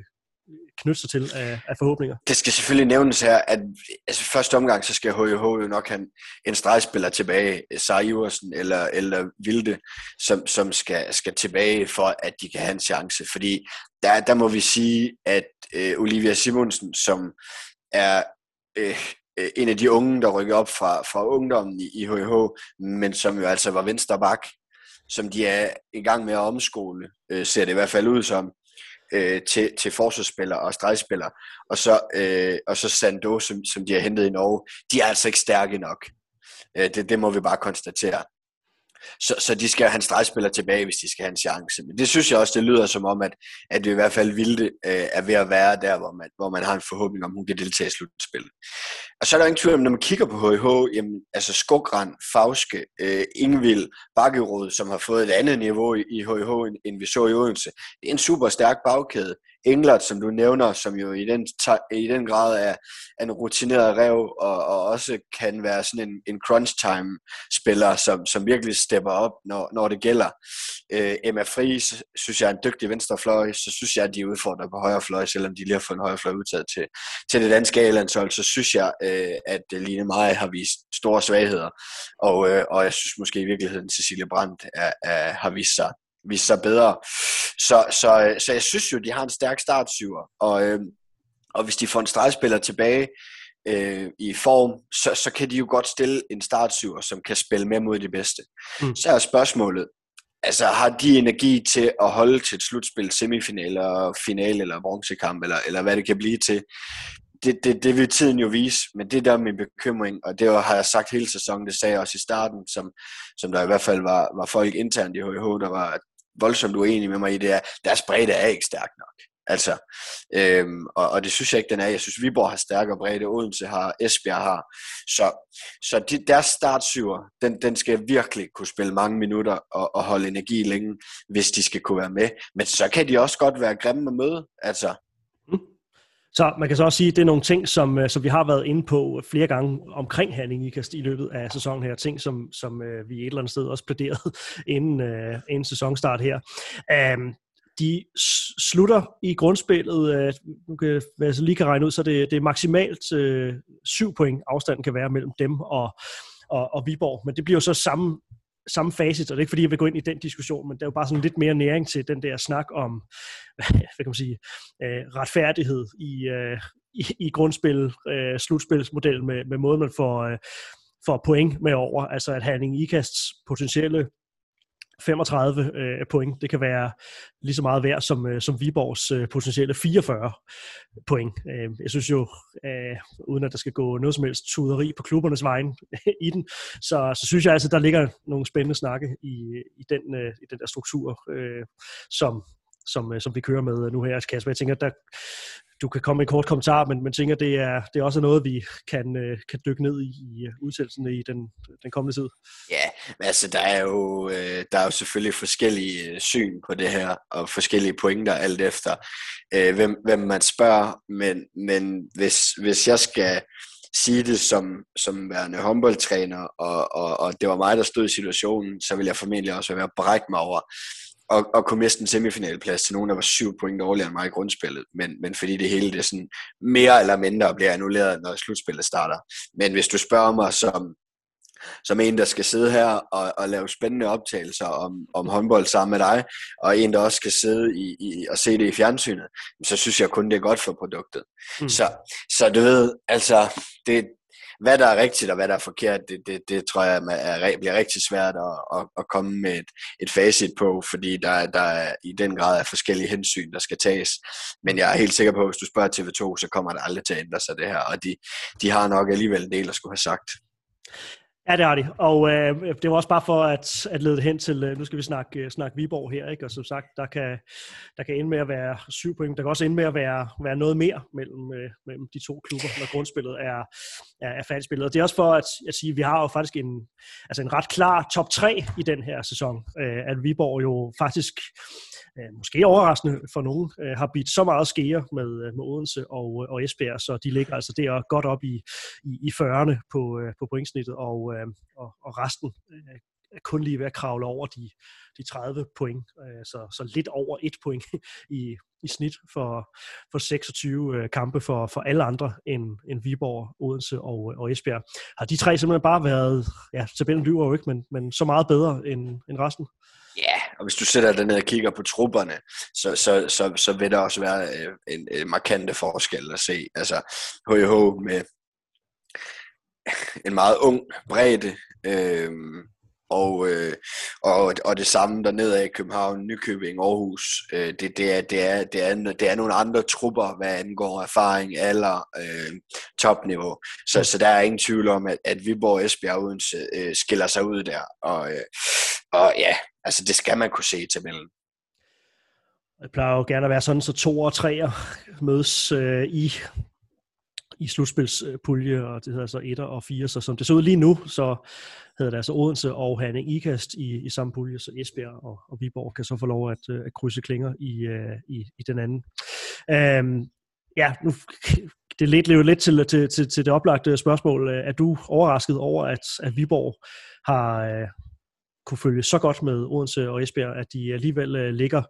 knytte sig til af, af forhåbninger? Det skal selvfølgelig nævnes her, at altså, første omgang, så skal HJH jo nok have en stregspiller tilbage, Sara Iversen eller, eller Vilde, som, som skal, skal tilbage for, at de kan have en chance. Fordi der, der må vi sige, at øh, Olivia Simonsen, som er øh, øh en af de unge, der rykker op fra, fra ungdommen i, i HH, men som jo altså var venstre bak, som de er i gang med at omskole, øh, ser det i hvert fald ud som, øh, til, til forsvarsspillere og stregspillere. Og så, øh, og så Sando, som, som de har hentet i Norge, de er altså ikke stærke nok. Øh, det, det må vi bare konstatere. Så, så de skal have en stregspiller tilbage, hvis de skal have en chance. Men det synes jeg også, det lyder som om, at, at det i hvert fald Vilde øh, er ved at være der, hvor man, hvor man har en forhåbning om, hun kan deltage i slutspillet. Og så er der ingen tvivl om, når man kigger på HH, jamen, altså Skogrand, Fauske, øh, Ingvild, Bakkerud, som har fået et andet niveau i, i HH, end, end vi så i Odense. Det er en super stærk bagkæde. Englert, som du nævner, som jo i den, i den grad er, en rutineret rev, og, og også kan være sådan en, en crunch-time-spiller, som, som virkelig stepper op, når, når det gælder. Øh, Emma Friis, synes jeg er en dygtig venstrefløj, så synes jeg, at de udfordrer på højre fløj, selvom de lige har fået en højre fløj udtaget til, til det danske A-landshold, så synes jeg, øh, at Line Maj har vist store svagheder, og, øh, og jeg synes måske i virkeligheden, Cecilie Brandt er, er, har vist sig vise sig bedre. Så, så, så jeg synes jo, de har en stærk startsyver, og, øh, og hvis de får en stregspiller tilbage øh, i form, så, så kan de jo godt stille en startsyver, som kan spille med mod de bedste. Mm. Så er spørgsmålet, altså, har de energi til at holde til et slutspil, semifinale, finale eller bronzekamp, eller, eller hvad det kan blive til. Det, det, det vil tiden jo vise, men det der er min bekymring, og det har jeg sagt hele sæsonen, det sagde jeg også i starten, som, som der i hvert fald var, var folk internt i HH, der var voldsomt uenig med mig i, det er, deres bredde er ikke stærk nok. Altså, øhm, og, og det synes jeg ikke, den er. Jeg synes, Viborg har stærkere bredde, Odense har, Esbjerg har. Så, så de, deres startsyver, den, den skal virkelig kunne spille mange minutter og, og holde energi længe, hvis de skal kunne være med. Men så kan de også godt være grimme at møde. Altså. Så man kan så også sige, at det er nogle ting, som, øh, som vi har været inde på flere gange omkring Herning Ikast i løbet af sæsonen her. Ting, som, som øh, vi et eller andet sted også plæderede inden, øh, inden sæsonstart her. Um, de slutter i grundspillet, nu kan, hvad jeg så lige kan regne ud, så det, det er maksimalt øh, syv point afstanden kan være mellem dem og, og, og Viborg, men det bliver jo så samme, samme facit, og det er ikke fordi, jeg vil gå ind i den diskussion, men det er jo bare sådan lidt mere næring til den der snak om, hvad kan man sige, øh, retfærdighed i, øh, i, i grundspil, øh, slutspilsmodel med, med måden, man får, øh, får point med over, altså at Herning Ikasts potentielle 35 øh, point. Det kan være lige så meget værd som, øh, som Viborgs øh, potentielle 44 point. Øh, jeg synes jo, øh, uden at der skal gå noget som helst tuderi på klubbernes vejen i den, så, så synes jeg altså, der ligger nogle spændende snakke i, i, den, øh, i den der struktur, øh, som, som, øh, som vi kører med nu her, Kasper. Jeg tænker, der, du kan komme med en kort kommentar, men man tænker, det er, det er også noget, vi kan, øh, kan dykke ned i, i øh, udsendelsen i den, den kommende tid. Ja, men altså der er jo, øh, der er jo selvfølgelig forskellige øh, syn på det her, og forskellige pointer alt efter, øh, hvem, hvem man spørger, men, men hvis, hvis jeg skal sige det som, som værende håndboldtræner, og, og, og det var mig, der stod i situationen, så vil jeg formentlig også være ved brække mig over, og, og kunne miste en semifinalplads til nogen, der var syv point dårligere end mig i grundspillet, men, men fordi det hele det sådan mere eller mindre bliver annulleret, når slutspillet starter. Men hvis du spørger mig som, som en, der skal sidde her og, og lave spændende optagelser om, om håndbold sammen med dig, og en, der også skal sidde i, i, og se det i fjernsynet, så synes jeg kun, det er godt for produktet. Mm. Så, så du ved, altså, det, hvad der er rigtigt og hvad der er forkert, det, det, det tror jeg er, bliver rigtig svært at, at, at komme med et, et facit på, fordi der, der er i den grad er forskellige hensyn, der skal tages. Men jeg er helt sikker på, at hvis du spørger TV2, så kommer det aldrig til at ændre sig det her, og de, de har nok alligevel en del at skulle have sagt. Ja, det har de. Og øh, det var også bare for at, at lede det hen til, øh, nu skal vi snakke, øh, snakke Viborg her, ikke? og som sagt, der kan, der kan ende med at være syv point. Der kan også ende med at være, være noget mere mellem, øh, mellem de to klubber, når grundspillet er, er, er færdigspillet. Og det er også for at, at sige, at vi har jo faktisk en, altså en ret klar top 3 i den her sæson. Øh, at Viborg jo faktisk øh, måske overraskende for nogen, øh, har bidt så meget skære med, øh, med Odense og, og Esbjerg, så de ligger altså der godt op i, i, i 40'erne på, øh, på pointsnittet, og, øh, og, og resten øh, er kun lige ved at kravle over de, de 30 point, øh, så, så lidt over et point i, i snit for, for 26 øh, kampe for, for alle andre end, end Viborg, Odense og, øh, og Esbjerg. Har de tre simpelthen bare været, ja, tabellen lyver jo ikke, men, men så meget bedre end, end resten? Ja, og hvis du sætter dig ned og kigger på trupperne, så, så, så, så vil der også være øh, en, en markante forskel at se. Altså HH med en meget ung bredde, øh, og, øh, og, og det samme dernede af København, Nykøbing, Aarhus. Øh, det, det, er, det, er, det, er, det er nogle andre trupper, hvad angår erfaring, alder, øh, topniveau. Så, så der er ingen tvivl om, at, at Viborg og Esbjerg Odense øh, skiller sig ud der. Og, øh, og ja, altså det skal man kunne se i tabellen. Det plejer jo gerne at være sådan, så to og tre mødes øh, i i slutspilspulje, og det hedder altså så 1 og 4. Så som det så ud lige nu, så hedder det altså Odense og Hanning Ikast i, i samme pulje, så Esbjerg og, og Viborg kan så få lov at, øh, at krydse klinger i, øh, i, i den anden. Um, ja, nu det lidt, lever lidt til, til, til, til det oplagte spørgsmål. Er du overrasket over, at, at Viborg har, øh, kunne følge så godt med Odense og Esbjerg, at de alligevel øh, ligger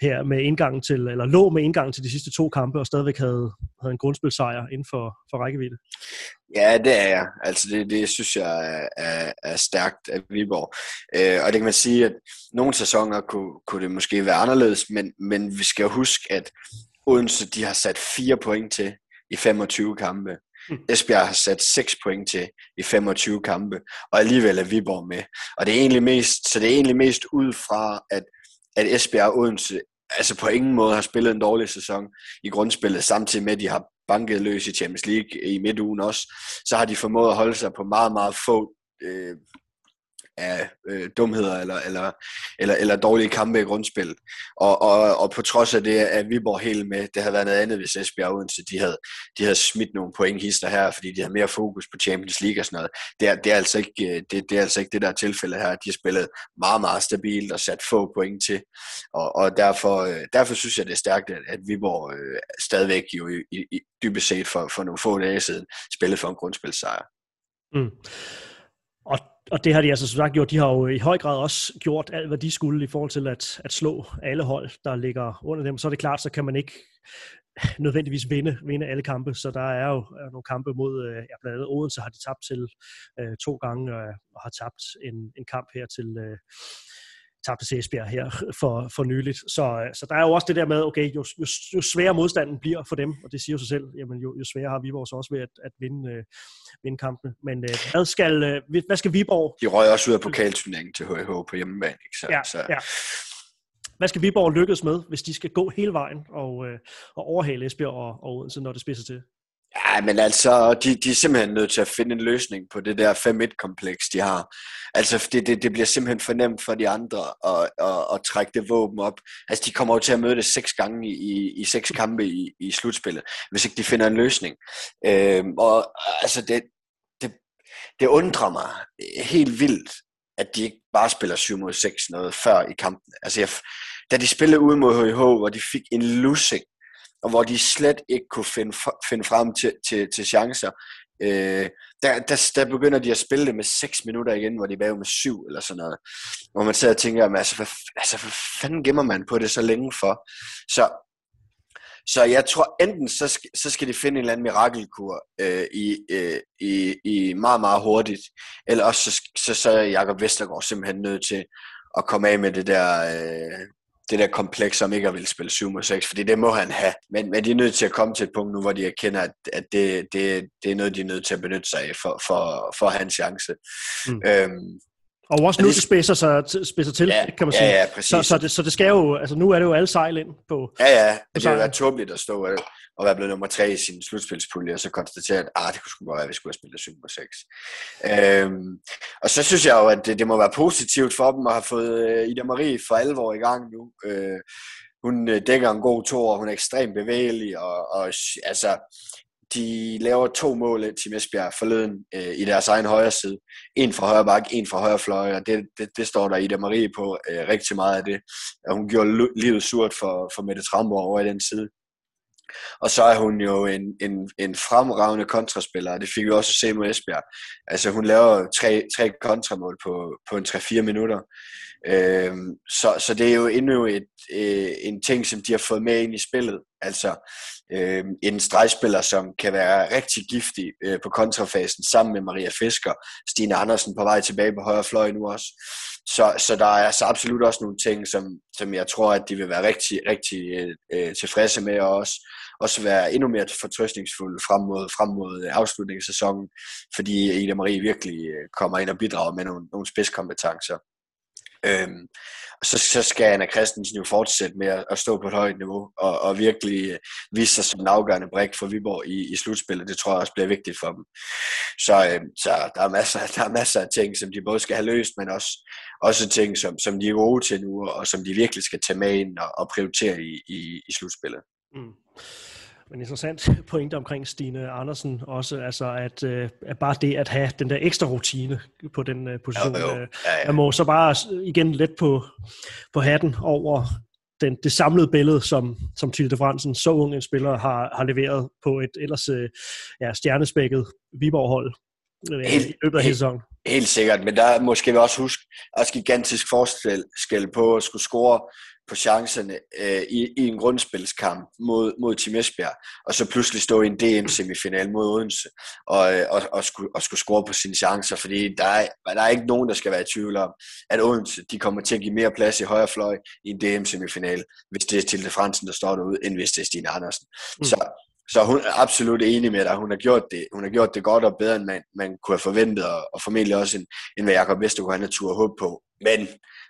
her med indgangen til, eller lå med indgangen til de sidste to kampe, og stadigvæk havde, havde en grundspilsejr inden for, for rækkevidde. Ja, det er jeg. Altså det, det synes jeg er, er, er stærkt af Viborg. Øh, og det kan man sige, at nogle sæsoner kunne, kunne det måske være anderledes, men, men vi skal huske, at Odense de har sat fire point til i 25 kampe. Esbjerg har sat 6 point til i 25 kampe, og alligevel er Viborg med. Og det er egentlig mest, så det er egentlig mest ud fra, at, at Esbjerg og Odense altså på ingen måde har spillet en dårlig sæson i grundspillet, samtidig med, at de har banket løs i Champions League i midtugen også, så har de formået at holde sig på meget, meget få øh, af øh, dumheder eller, eller, eller, eller dårlige kampe i grundspil. Og, og, og på trods af det at Viborg helt med. Det havde været noget andet, hvis Esbjerg Odense de havde, de havde smidt nogle pointhister her, fordi de havde mere fokus på Champions League og sådan noget. Det er, det er, altså, ikke, øh, det, det er altså ikke det der tilfælde her. De har spillet meget, meget stabilt og sat få point til. Og, og derfor, øh, derfor synes jeg, det er stærkt, at, at Viborg øh, stadigvæk jo i, i, i dybest set for, for nogle få dage siden spillede for en grundspilsejr. Mm. Og og det har de altså som sagt gjort. De har jo i høj grad også gjort alt, hvad de skulle i forhold til at, at slå alle hold, der ligger under dem. Så er det klart, så kan man ikke nødvendigvis vinde, vinde alle kampe, så der er jo er nogle kampe mod, øh, ja, blandt andet Odense har de tabt til øh, to gange, øh, og har tabt en, en kamp her til, øh, tabte til Esbjerg her for, for nyligt. Så, så der er jo også det der med, okay, jo, jo, jo sværere modstanden bliver for dem, og det siger jo sig selv, jamen jo, jo sværere har Viborg så også ved at, at vinde, øh, vinde kampene. Men øh, hvad, skal, øh, hvad skal Viborg... De røg også ud af pokalturneringen til HH på hjemmebane, ikke? Så, ja, så. ja. Hvad skal Viborg lykkes med, hvis de skal gå hele vejen og, øh, og overhale Esbjerg og, og Odense, når det spidser til? Ja, men altså, de, de er simpelthen nødt til at finde en løsning på det der 5-1-kompleks, de har. Altså, det, det, det bliver simpelthen for nemt for de andre at, at, at trække det våben op. Altså, de kommer jo til at møde det seks gange i, i, i seks kampe i, i slutspillet, hvis ikke de finder en løsning. Øhm, og altså, det, det, det undrer mig helt vildt, at de ikke bare spiller 7 mod 6 noget før i kampen. Altså, jeg, da de spillede ude mod HIH, hvor de fik en lussing, og hvor de slet ikke kunne finde, finde frem til, til, til chancer. Øh, der, der, der begynder de at spille det med 6 minutter igen, hvor de er bagud med 7 eller sådan noget. Hvor man sidder og tænker, jamen, altså, hvad, altså, hvad fanden gemmer man på det så længe for? Så, så jeg tror enten, så skal, så skal de finde en eller anden mirakelkur øh, i, øh, i, i meget, meget hurtigt, eller også så, så, så er Jacob Vestergaard simpelthen nødt til at komme af med det der øh, det der kompleks, som ikke vil spille 7 mod 6, fordi det må han have. Men, men de er nødt til at komme til et punkt nu, hvor de erkender, at, at det, det, det er noget, de er nødt til at benytte sig af for, for, for at have en chance. Mm. Øhm, og også nu, det spidser, sig, spidser til, ja, kan man sige. Ja, ja, præcis. Så, så, det, så det skal jo, altså nu er det jo alle sejl ind på... Ja, ja, det vil være tåbeligt at stå og være blevet nummer tre i sin slutspilspulje, og så konstatere, at ah, det kunne sgu godt være, at vi skulle have spillet 7 6. Øhm, og så synes jeg jo, at det, det må være positivt for dem at have fået uh, Ida Marie for alvor i gang nu. Uh, hun uh, dækker en god tor, hun er ekstremt bevægelig, og, og altså, de laver to mål til Esbjerg forleden øh, i deres egen højre side. En fra højre bak, en fra højre fløj, og det, det, det står der Ida Marie på øh, rigtig meget af det. Og hun gjorde livet surt for, for Mette Tramborg over i den side. Og så er hun jo en, en, en fremragende kontraspiller, og det fik vi også at se mod Esbjerg. Altså hun laver tre, tre kontramål på, på en 3-4 minutter. Øh, så, så det er jo endnu et, øh, en ting, som de har fået med ind i spillet. Altså øh, en stregspiller, som kan være rigtig giftig øh, på kontrafasen sammen med Maria Fisker, Stine Andersen på vej tilbage på højre fløj nu også. Så, så der er så absolut også nogle ting, som, som jeg tror, at de vil være rigtig, rigtig øh, tilfredse med, og også, også være endnu mere fortrøstningsfulde frem mod, frem mod afslutningen af sæsonen, fordi Ida Marie virkelig øh, kommer ind og bidrager med nogle, nogle spidskompetencer. Øhm, så, så skal Anna Christensen jo fortsætte med at, at stå på et højt niveau og, og virkelig øh, vise sig som en afgørende brik for Viborg i, i slutspillet. Det tror jeg også bliver vigtigt for dem. Så, øhm, så der, er masser, der er masser af ting, som de både skal have løst, men også, også ting, som, som de er gode til nu, og som de virkelig skal tage med ind og, og prioritere i, i, i slutspillet. Mm en interessant pointe omkring Stine Andersen også, altså at, øh, at bare det at have den der ekstra rutine på den øh, position, jo, jo. Øh, ja, ja. jeg må så bare igen lidt på, på hatten over den, det samlede billede, som, som Tilde Fransen, så ung en spiller, har, har leveret på et ellers øh, ja, stjernespækket Viborg-hold øh, i løbet af hele sæsonen. Helt sikkert, men der måske vi også huske, også gigantisk forskel på at skulle score på chancerne øh, i, i en grundspilskamp mod, mod Team Esbjerg, og så pludselig stå i en DM-semifinal mod Odense, og, øh, og, og, skulle, og skulle score på sine chancer, fordi der er, der er ikke nogen, der skal være i tvivl om, at Odense de kommer til at give mere plads i højre fløj i en DM-semifinal, hvis det er Tilde Fransen, der står derude, end hvis det er Stine Andersen. Mm. Så, så hun er absolut enig med dig. Hun har gjort det, hun har gjort det godt og bedre, end man, man kunne have forventet, og, og formentlig også, end, end hvad Jacob Vestergaard han tur håb på. Men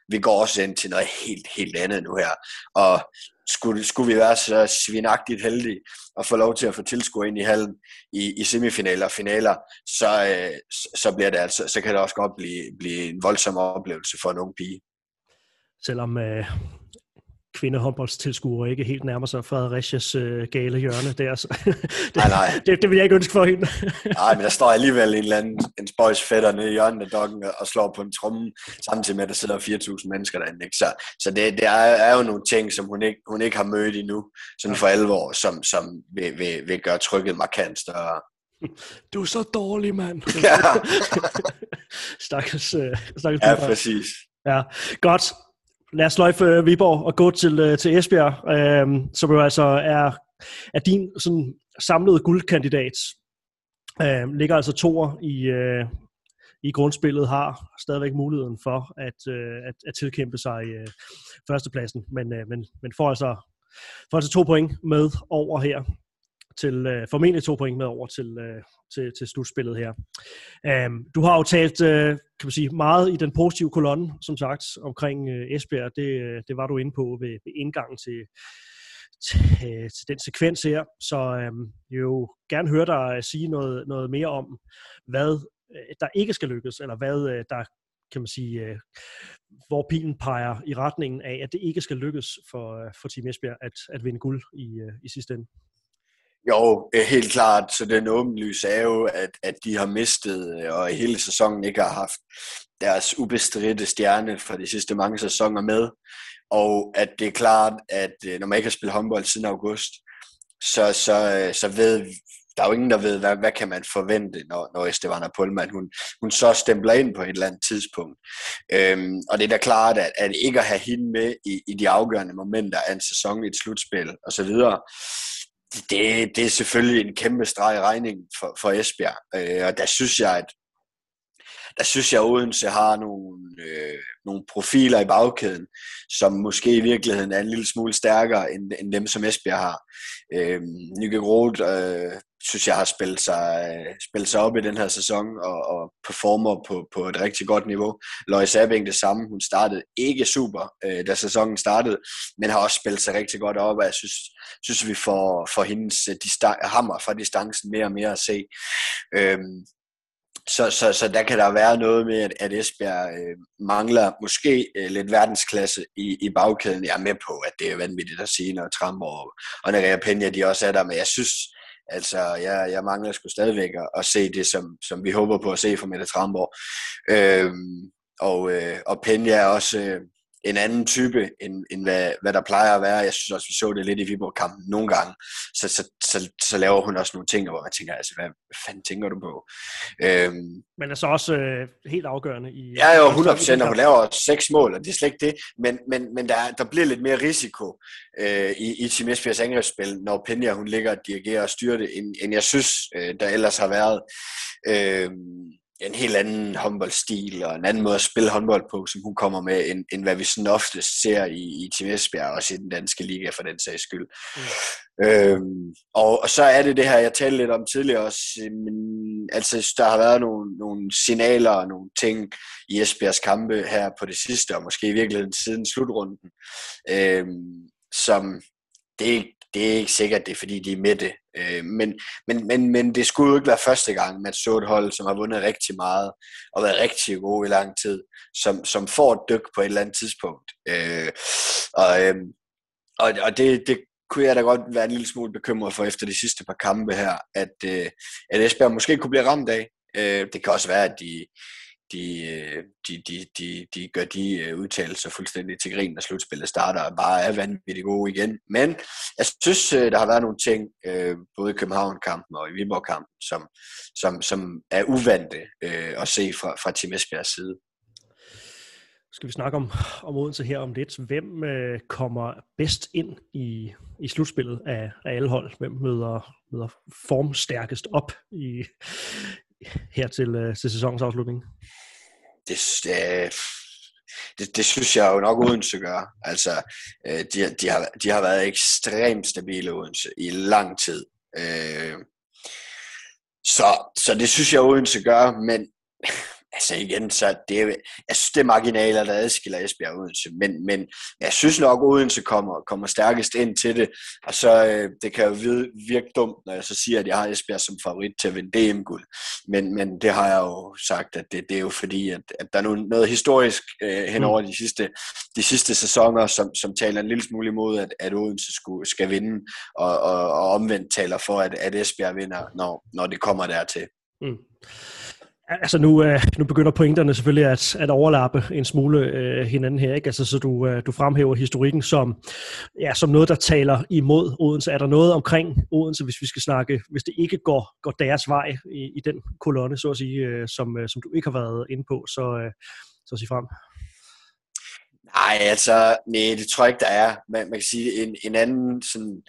vi går også ind til noget helt, helt andet nu her. Og skulle, skulle vi være så svinagtigt heldige at få lov til at få tilskuer ind i hallen i, i semifinaler og finaler, så, øh, så, bliver det altså, så kan det også godt blive, blive en voldsom oplevelse for en ung pige. Selvom øh, kvindehåndboldstilskuere ikke helt nærmer sig Fredericias øh, gale hjørne der. Så det, nej, nej. Det, det vil jeg ikke ønske for hende. nej, men der står alligevel en eller anden en spøjs fætter nede i hjørnet af dokken og slår på en tromme, samtidig med, at der sidder 4.000 mennesker derinde. Ikke? Så, så det, det er, er jo nogle ting, som hun ikke, hun ikke har mødt endnu, sådan for alvor, som, som vil, vil, vil gøre trykket markant større. Du er så dårlig, mand. Ja. stakkels, uh, stakkels Ja, præcis. Ja, godt lad os sløjfe øh, Viborg og gå til, øh, til Esbjerg, øh, som jo altså er, er din sådan, samlede guldkandidat. Øh, ligger altså toer i, øh, i grundspillet, har stadigvæk muligheden for at, øh, at, at tilkæmpe sig øh, førstepladsen, men, øh, men, men får altså, får altså to point med over her til øh, formentlig to point med over til, øh, til, til slutspillet her. Um, du har jo talt øh, kan man sige, meget i den positive kolonne, som sagt, omkring øh, Esbjerg. Det, øh, det var du inde på ved, ved indgangen til, til, øh, til den sekvens her. Så øh, jeg vil jo gerne høre dig øh, sige noget, noget mere om, hvad øh, der ikke skal lykkes, eller hvad øh, der kan man sige, øh, hvor pilen peger i retningen af, at det ikke skal lykkes for, øh, for Team Esbjerg at, at vinde guld i, i sidste ende. Jo, helt klart. Så den åbenlyse er jo, at, at de har mistet, øh, og hele sæsonen ikke har haft deres ubestridte stjerne fra de sidste mange sæsoner med. Og at det er klart, at øh, når man ikke har spillet håndbold siden august, så, så, øh, så ved der er jo ingen, der ved, hvad, hvad kan man forvente, når, når Estevana Pullman, hun, hun så stempler ind på et eller andet tidspunkt. Øhm, og det er da klart, at, at ikke at have hende med i, i de afgørende momenter af en sæson i et slutspil osv., det, det er selvfølgelig en kæmpe streg i regningen for, for Esbjerg. Øh, og der synes jeg, at der synes jeg, at Odense har nogle, øh, nogle profiler i bagkæden, som måske i virkeligheden er en lille smule stærkere end, end dem, som Esbjerg har. Øh, Nykke Groth øh, synes jeg har spillet sig, spillet sig op i den her sæson og, og performer på, på et rigtig godt niveau. Lois Abing det samme. Hun startede ikke super, øh, da sæsonen startede, men har også spillet sig rigtig godt op, og jeg synes, synes vi får, får hendes øh, distan- hammer fra distancen mere og mere at se. Øhm, så, så, så der kan der være noget med, at, at Esbjerg øh, mangler måske øh, lidt verdensklasse i, i bagkæden. Jeg er med på, at det er vanvittigt at sige, når Trump og, og Nerea Peña, de også er der, men jeg synes, altså, jeg, jeg mangler sgu stadigvæk at, at se det, som, som vi håber på at se fra Mette Tramborg. Øhm, og, øh, og Penja er også, øh, en anden type, end, end hvad, hvad der plejer at være. Jeg synes også, vi så det lidt i Viborg-kampen nogle gange. Så, så, så, så laver hun også nogle ting, hvor man tænker, altså, hvad, fanden tænker du på? Øhm, men altså også øh, helt afgørende i... Ja, jo, 100%, og hun laver seks mål, og det er slet ikke det. Men, men, men der, der bliver lidt mere risiko øh, i, i Team Esbjergs angrebsspil, når Penja, hun ligger og dirigerer og styrer det, end, end jeg synes, øh, der ellers har været. Øh, en helt anden håndboldstil og en anden måde at spille håndbold på, som hun kommer med, end, end hvad vi sådan ofte ser i, i Team Esbjerg, og også i den danske liga for den sags skyld. Mm. Øhm, og, og så er det det her, jeg talte lidt om tidligere også, men, altså der har været nogle, nogle signaler og nogle ting i Esbjergs kampe her på det sidste, og måske i virkeligheden siden slutrunden, øhm, som det, det er ikke sikkert, det er fordi, de er med det. Øh, men, men, men, men det skulle jo ikke være første gang, man så et hold, som har vundet rigtig meget, og været rigtig gode i lang tid, som, som får et dyk på et eller andet tidspunkt. Øh, og, øh, og, og det, det kunne jeg da godt være en lille smule bekymret for efter de sidste par kampe her, at, øh, at Esbjerg måske kunne blive ramt af. Øh, det kan også være, at de, de, øh, de, de, de, de gør de øh, udtalelser fuldstændig til grin, når slutspillet starter, og bare er vanvittigt gode igen. Men jeg synes, øh, der har været nogle ting, både i København-kampen og i Viborg-kampen, som, som, som er uvante at se fra, fra Tim Esbjergs side. Skal vi snakke om, om Odense her om lidt. Hvem øh, kommer bedst ind i, i slutspillet af, af alle hold? Hvem møder, møder formstærkest op i, her til, øh, til sæsonens afslutning? det, det, det, det synes jeg jo nok Odense gør. Altså, øh, de, de, har, de har været ekstremt stabile Odense i lang tid. Øh, så, så det synes jeg, Odense gør, men altså igen, så det er, jeg synes, det er marginaler, der adskiller Esbjerg og Odense, men, men jeg synes nok, Odense kommer, kommer stærkest ind til det, og så øh, det kan jo virke dumt, når jeg så siger, at jeg har Esbjerg som favorit til at vinde DM-guld, men, men det har jeg jo sagt, at det, det er jo fordi, at, at der er noget historisk øh, hen over mm. de, sidste, de sidste sæsoner, som, som taler en lille smule imod, at, at Odense skulle, skal vinde, og, og, og omvendt taler for, at, at Esbjerg vinder, når, når det kommer dertil. Mm. Altså nu, øh, nu begynder pointerne selvfølgelig at, at overlappe en smule øh, hinanden her, ikke? Altså, så du, øh, du fremhæver historikken som, ja, som noget, der taler imod Odense. Er der noget omkring Odense, hvis vi skal snakke, hvis det ikke går, går deres vej i, i den kolonne, så at sige, øh, som, øh, som du ikke har været inde på, så, øh, så sig frem. Nej, altså, nej, det tror jeg ikke, der er. Man, man kan sige, en, en anden sådan,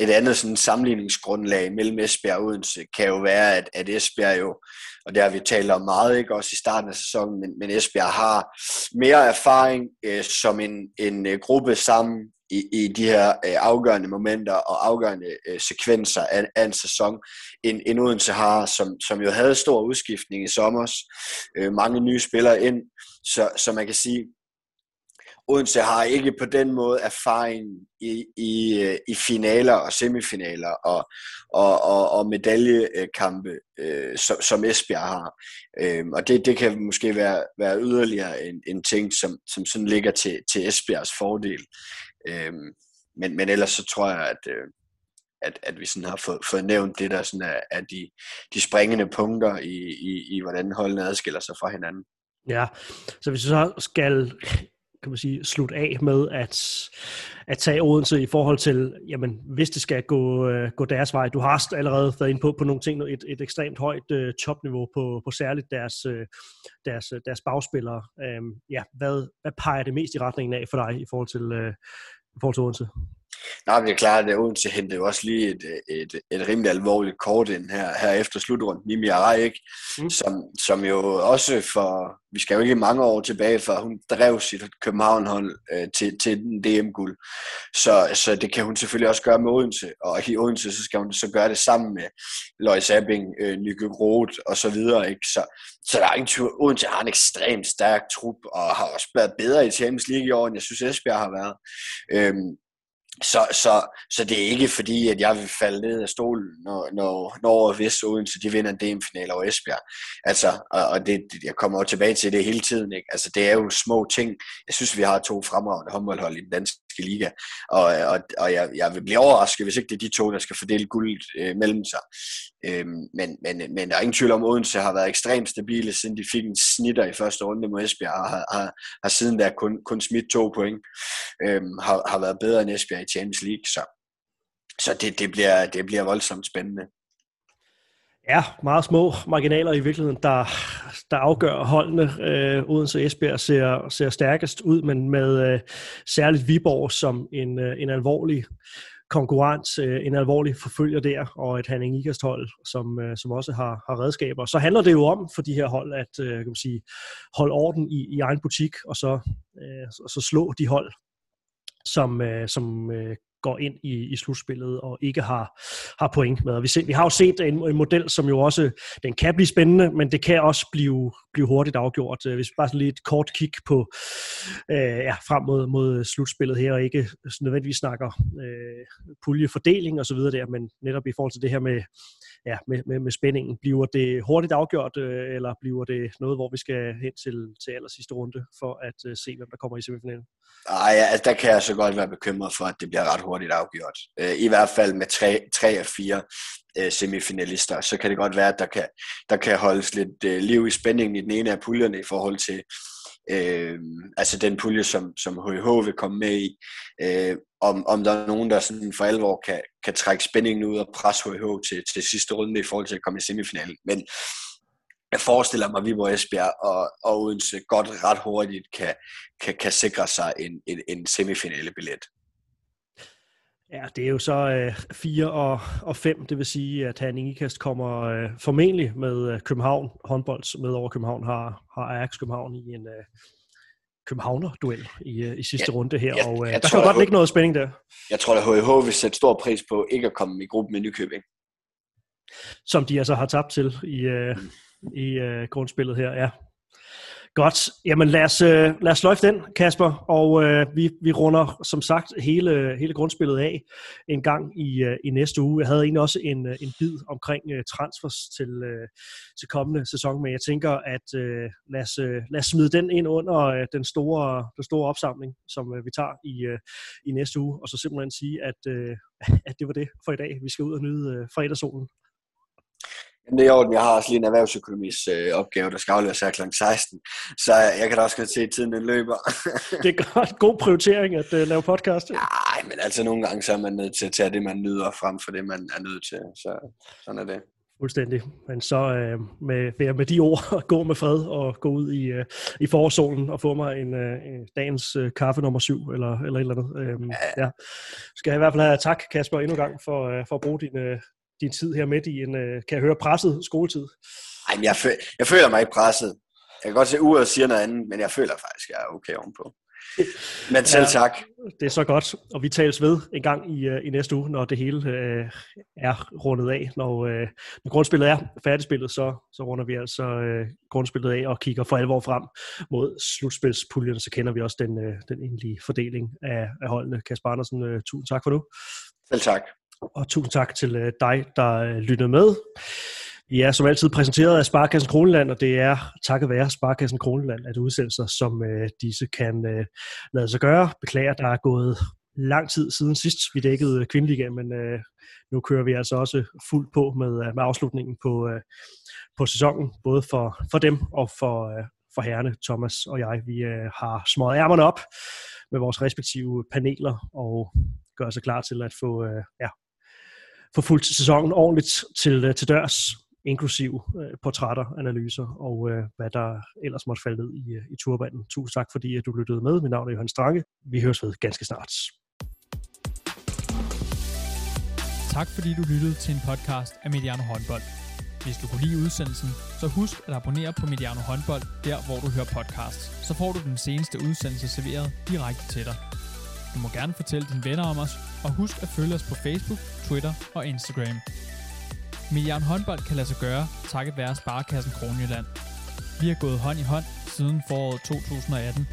et andet sådan sammenligningsgrundlag mellem Esbjerg og Odense kan jo være, at, at Esbjerg jo, og det har vi talt om meget, ikke også i starten af sæsonen, men, men Esbjerg har mere erfaring øh, som en, en øh, gruppe sammen i, i de her øh, afgørende momenter og afgørende øh, sekvenser af, af en sæson, end, end Odense har, som, som jo havde stor udskiftning i sommer, øh, mange nye spillere ind, så, så man kan sige, Odense har ikke på den måde erfaring i, i, øh, i finaler og semifinaler og, og, og, og medaljekampe, øh, som, som Esbjerg har. Øh, og det, det kan måske være, være yderligere en, en ting, som, som sådan ligger til, til Esbjergs fordel. Øh, men, men ellers så tror jeg, at, øh, at, at vi sådan har fået, fået nævnt det, der sådan er, er de, de springende punkter i, i, i, hvordan holdene adskiller sig fra hinanden. Ja, så hvis vi så skal kan man sige, slutte af med at, at tage Odense i forhold til, jamen, hvis det skal gå, øh, gå deres vej. Du har allerede været inde på, på nogle ting, et, et ekstremt højt uh, topniveau på, på særligt deres, uh, deres, deres bagspillere. Um, ja, hvad, hvad peger det mest i retningen af for dig i forhold til, uh, i forhold til Odense? Nej, men det er klart, at Odense hentede jo også lige et, et, et rimelig alvorligt kort ind her, her efter slutrunden, Mimi Arej, ikke? Mm. Som, som jo også for, vi skal jo ikke mange år tilbage, for hun drev sit København-hold øh, til, til den DM-guld. Så, så det kan hun selvfølgelig også gøre med Odense, og i Odense så skal hun så gøre det sammen med Lois Abing, øh, Nykke Roth og så videre, ikke? Så, så der er ingen tvivl, Odense har en ekstremt stærk trup, og har også været bedre i Champions League i år, end jeg synes Esbjerg har været. Øhm, så, så, så det er ikke fordi, at jeg vil falde ned af stolen, når, når, når hvis Odense de vinder en DM-final over Esbjerg. Altså, og, og det, jeg kommer jo tilbage til det hele tiden. Ikke? Altså, det er jo små ting. Jeg synes, vi har to fremragende håndboldhold i den danske liga, og, og, og jeg, jeg vil blive overrasket, hvis ikke det er de to, der skal fordele guld øh, mellem sig. Øh, men, men, men der er ingen tvivl om, at Odense har været ekstremt stabile, siden de fik en snitter i første runde mod Esbjerg, og har, har, har siden der kun, kun smidt to point. Øh, har, har været bedre end Esbjerg i Champions League, så, så det, det, bliver, det bliver voldsomt spændende. Ja, meget små marginaler i virkeligheden, der, der afgør holdene. Øh, Odense Esbjerg ser, ser stærkest ud, men med øh, særligt Viborg som en, øh, en alvorlig konkurrent, øh, en alvorlig forfølger der, og et Hanning Ikast hold, som, øh, som også har, har redskaber. Så handler det jo om for de her hold at øh, kan man sige, holde orden i, i egen butik, og så, øh, så slå de hold, som, øh, som øh, går ind i, i slutspillet og ikke har, har point med. Vi, se, vi har jo set en, en model, som jo også, den kan blive spændende, men det kan også blive, blive hurtigt afgjort. Øh, hvis vi bare sådan lige et kort kig på øh, ja, frem mod, mod slutspillet her, og ikke nødvendigvis snakker øh, puljefordeling og så videre der, men netop i forhold til det her med, ja, med, med, med spændingen. Bliver det hurtigt afgjort, øh, eller bliver det noget, hvor vi skal hen til, til aller sidste runde for at øh, se, hvem der kommer i semifinalen? Ej, ja, altså, der kan jeg så godt være bekymret for, at det bliver ret hurtigt afgjort. Øh, I hvert fald med tre, tre af fire øh, semifinalister, så kan det godt være, at der kan, der kan holdes lidt øh, liv i spændingen i den ene af puljerne i forhold til øh, altså den pulje, som, som HH vil komme med i. Øh, om, om der er nogen, der sådan for alvor kan, kan trække spændingen ud og presse HH til, til sidste runde i forhold til at komme i semifinalen. Men jeg forestiller mig, at Viborg Esbjerg og, og Odense godt ret hurtigt kan, kan, kan sikre sig en, en, en semifinale billet. Ja, det er jo så øh, 4 og, og 5, det vil sige, at Hanning Ikast kommer øh, formentlig med øh, København håndbold med over København, har, har Ajax København i en øh, Københavner-duel i, øh, i sidste ja, runde her, jeg, og øh, jeg der tror, kan godt ligge noget spænding der. Jeg tror, at HH vil sætte stor pris på ikke at komme i gruppen med Nykøbing. som de altså har tabt til i, øh, i øh, grundspillet her. Ja, Godt. Jamen lad os, øh, lad os sløjfe den, Kasper, og øh, vi, vi runder som sagt hele, hele grundspillet af en gang i, øh, i næste uge. Jeg havde egentlig også en, øh, en bid omkring øh, transfers til, øh, til kommende sæson, men jeg tænker, at øh, lad, os, øh, lad os smide den ind under øh, den, store, den store opsamling, som øh, vi tager i, øh, i næste uge, og så simpelthen sige, at, øh, at det var det for i dag. Vi skal ud og nyde øh, fredagssolen. Jamen, det er orden. Jeg har også lige en erhvervsøkonomis øh, opgave, der skal afleveres her kl. 16. Så jeg kan da også godt se, at tiden den løber. det er godt. God prioritering at uh, lave podcast. Nej, men altså nogle gange så er man nødt til at tage det, man nyder frem for det, man er nødt til. Så sådan er det. Fuldstændig. Men så øh, med, med de ord, gå med fred og gå ud i, øh, i forårssolen og få mig en, øh, en dagens øh, kaffe nummer syv eller, eller et eller andet. Øh, ja. ja. Skal jeg i hvert fald have tak, Kasper, endnu en gang for, øh, for at bruge din, øh, din tid her midt i en, øh, kan jeg høre, presset skoletid? Nej, men jeg, føl, jeg føler mig ikke presset. Jeg kan godt se uret og sige noget andet, men jeg føler faktisk, at jeg er okay ovenpå. Men selv tak. Ja, det er så godt, og vi tales ved en gang i, uh, i næste uge, når det hele uh, er rundet af. Når, uh, når grundspillet er færdigspillet, så, så runder vi altså uh, grundspillet af og kigger for alvor frem mod slutspilspuljen, så kender vi også den, uh, den egentlige fordeling af, af holdene. Kasper Andersen, uh, tusind tak for nu. Selv tak og tusind tak til øh, dig, der øh, lytter med. Vi er som altid præsenteret af Sparkassen Kroneland, og det er takket være Sparkassen Kroneland, at udsendelser som øh, disse kan øh, lade sig gøre. Beklager, der er gået lang tid siden sidst, vi dækkede øh, kvindeligaen, men øh, nu kører vi altså også fuldt på med, med afslutningen på, øh, på sæsonen, både for, for dem og for, øh, for herrene, Thomas og jeg. Vi øh, har smået ærmerne op med vores respektive paneler og gør sig klar til at få øh, ja, få fuldt sæsonen ordentligt til, øh, til dørs, inklusiv øh, portrætter, analyser og øh, hvad der ellers måtte falde ned i, øh, i turbanen. Tusind tak, fordi at du lyttede med. Mit navn er Johan Strange. Vi høres ved ganske snart. Tak fordi du lyttede til en podcast af Mediano Håndbold. Hvis du kunne lide udsendelsen, så husk at abonnere på Mediano Håndbold, der hvor du hører podcasts. Så får du den seneste udsendelse serveret direkte til dig. Du må gerne fortælle dine venner om os, og husk at følge os på Facebook, Twitter og Instagram. Milliard håndbold kan lade sig gøre, takket være Sparkassen Kronjylland. Vi har gået hånd i hånd siden foråret 2018.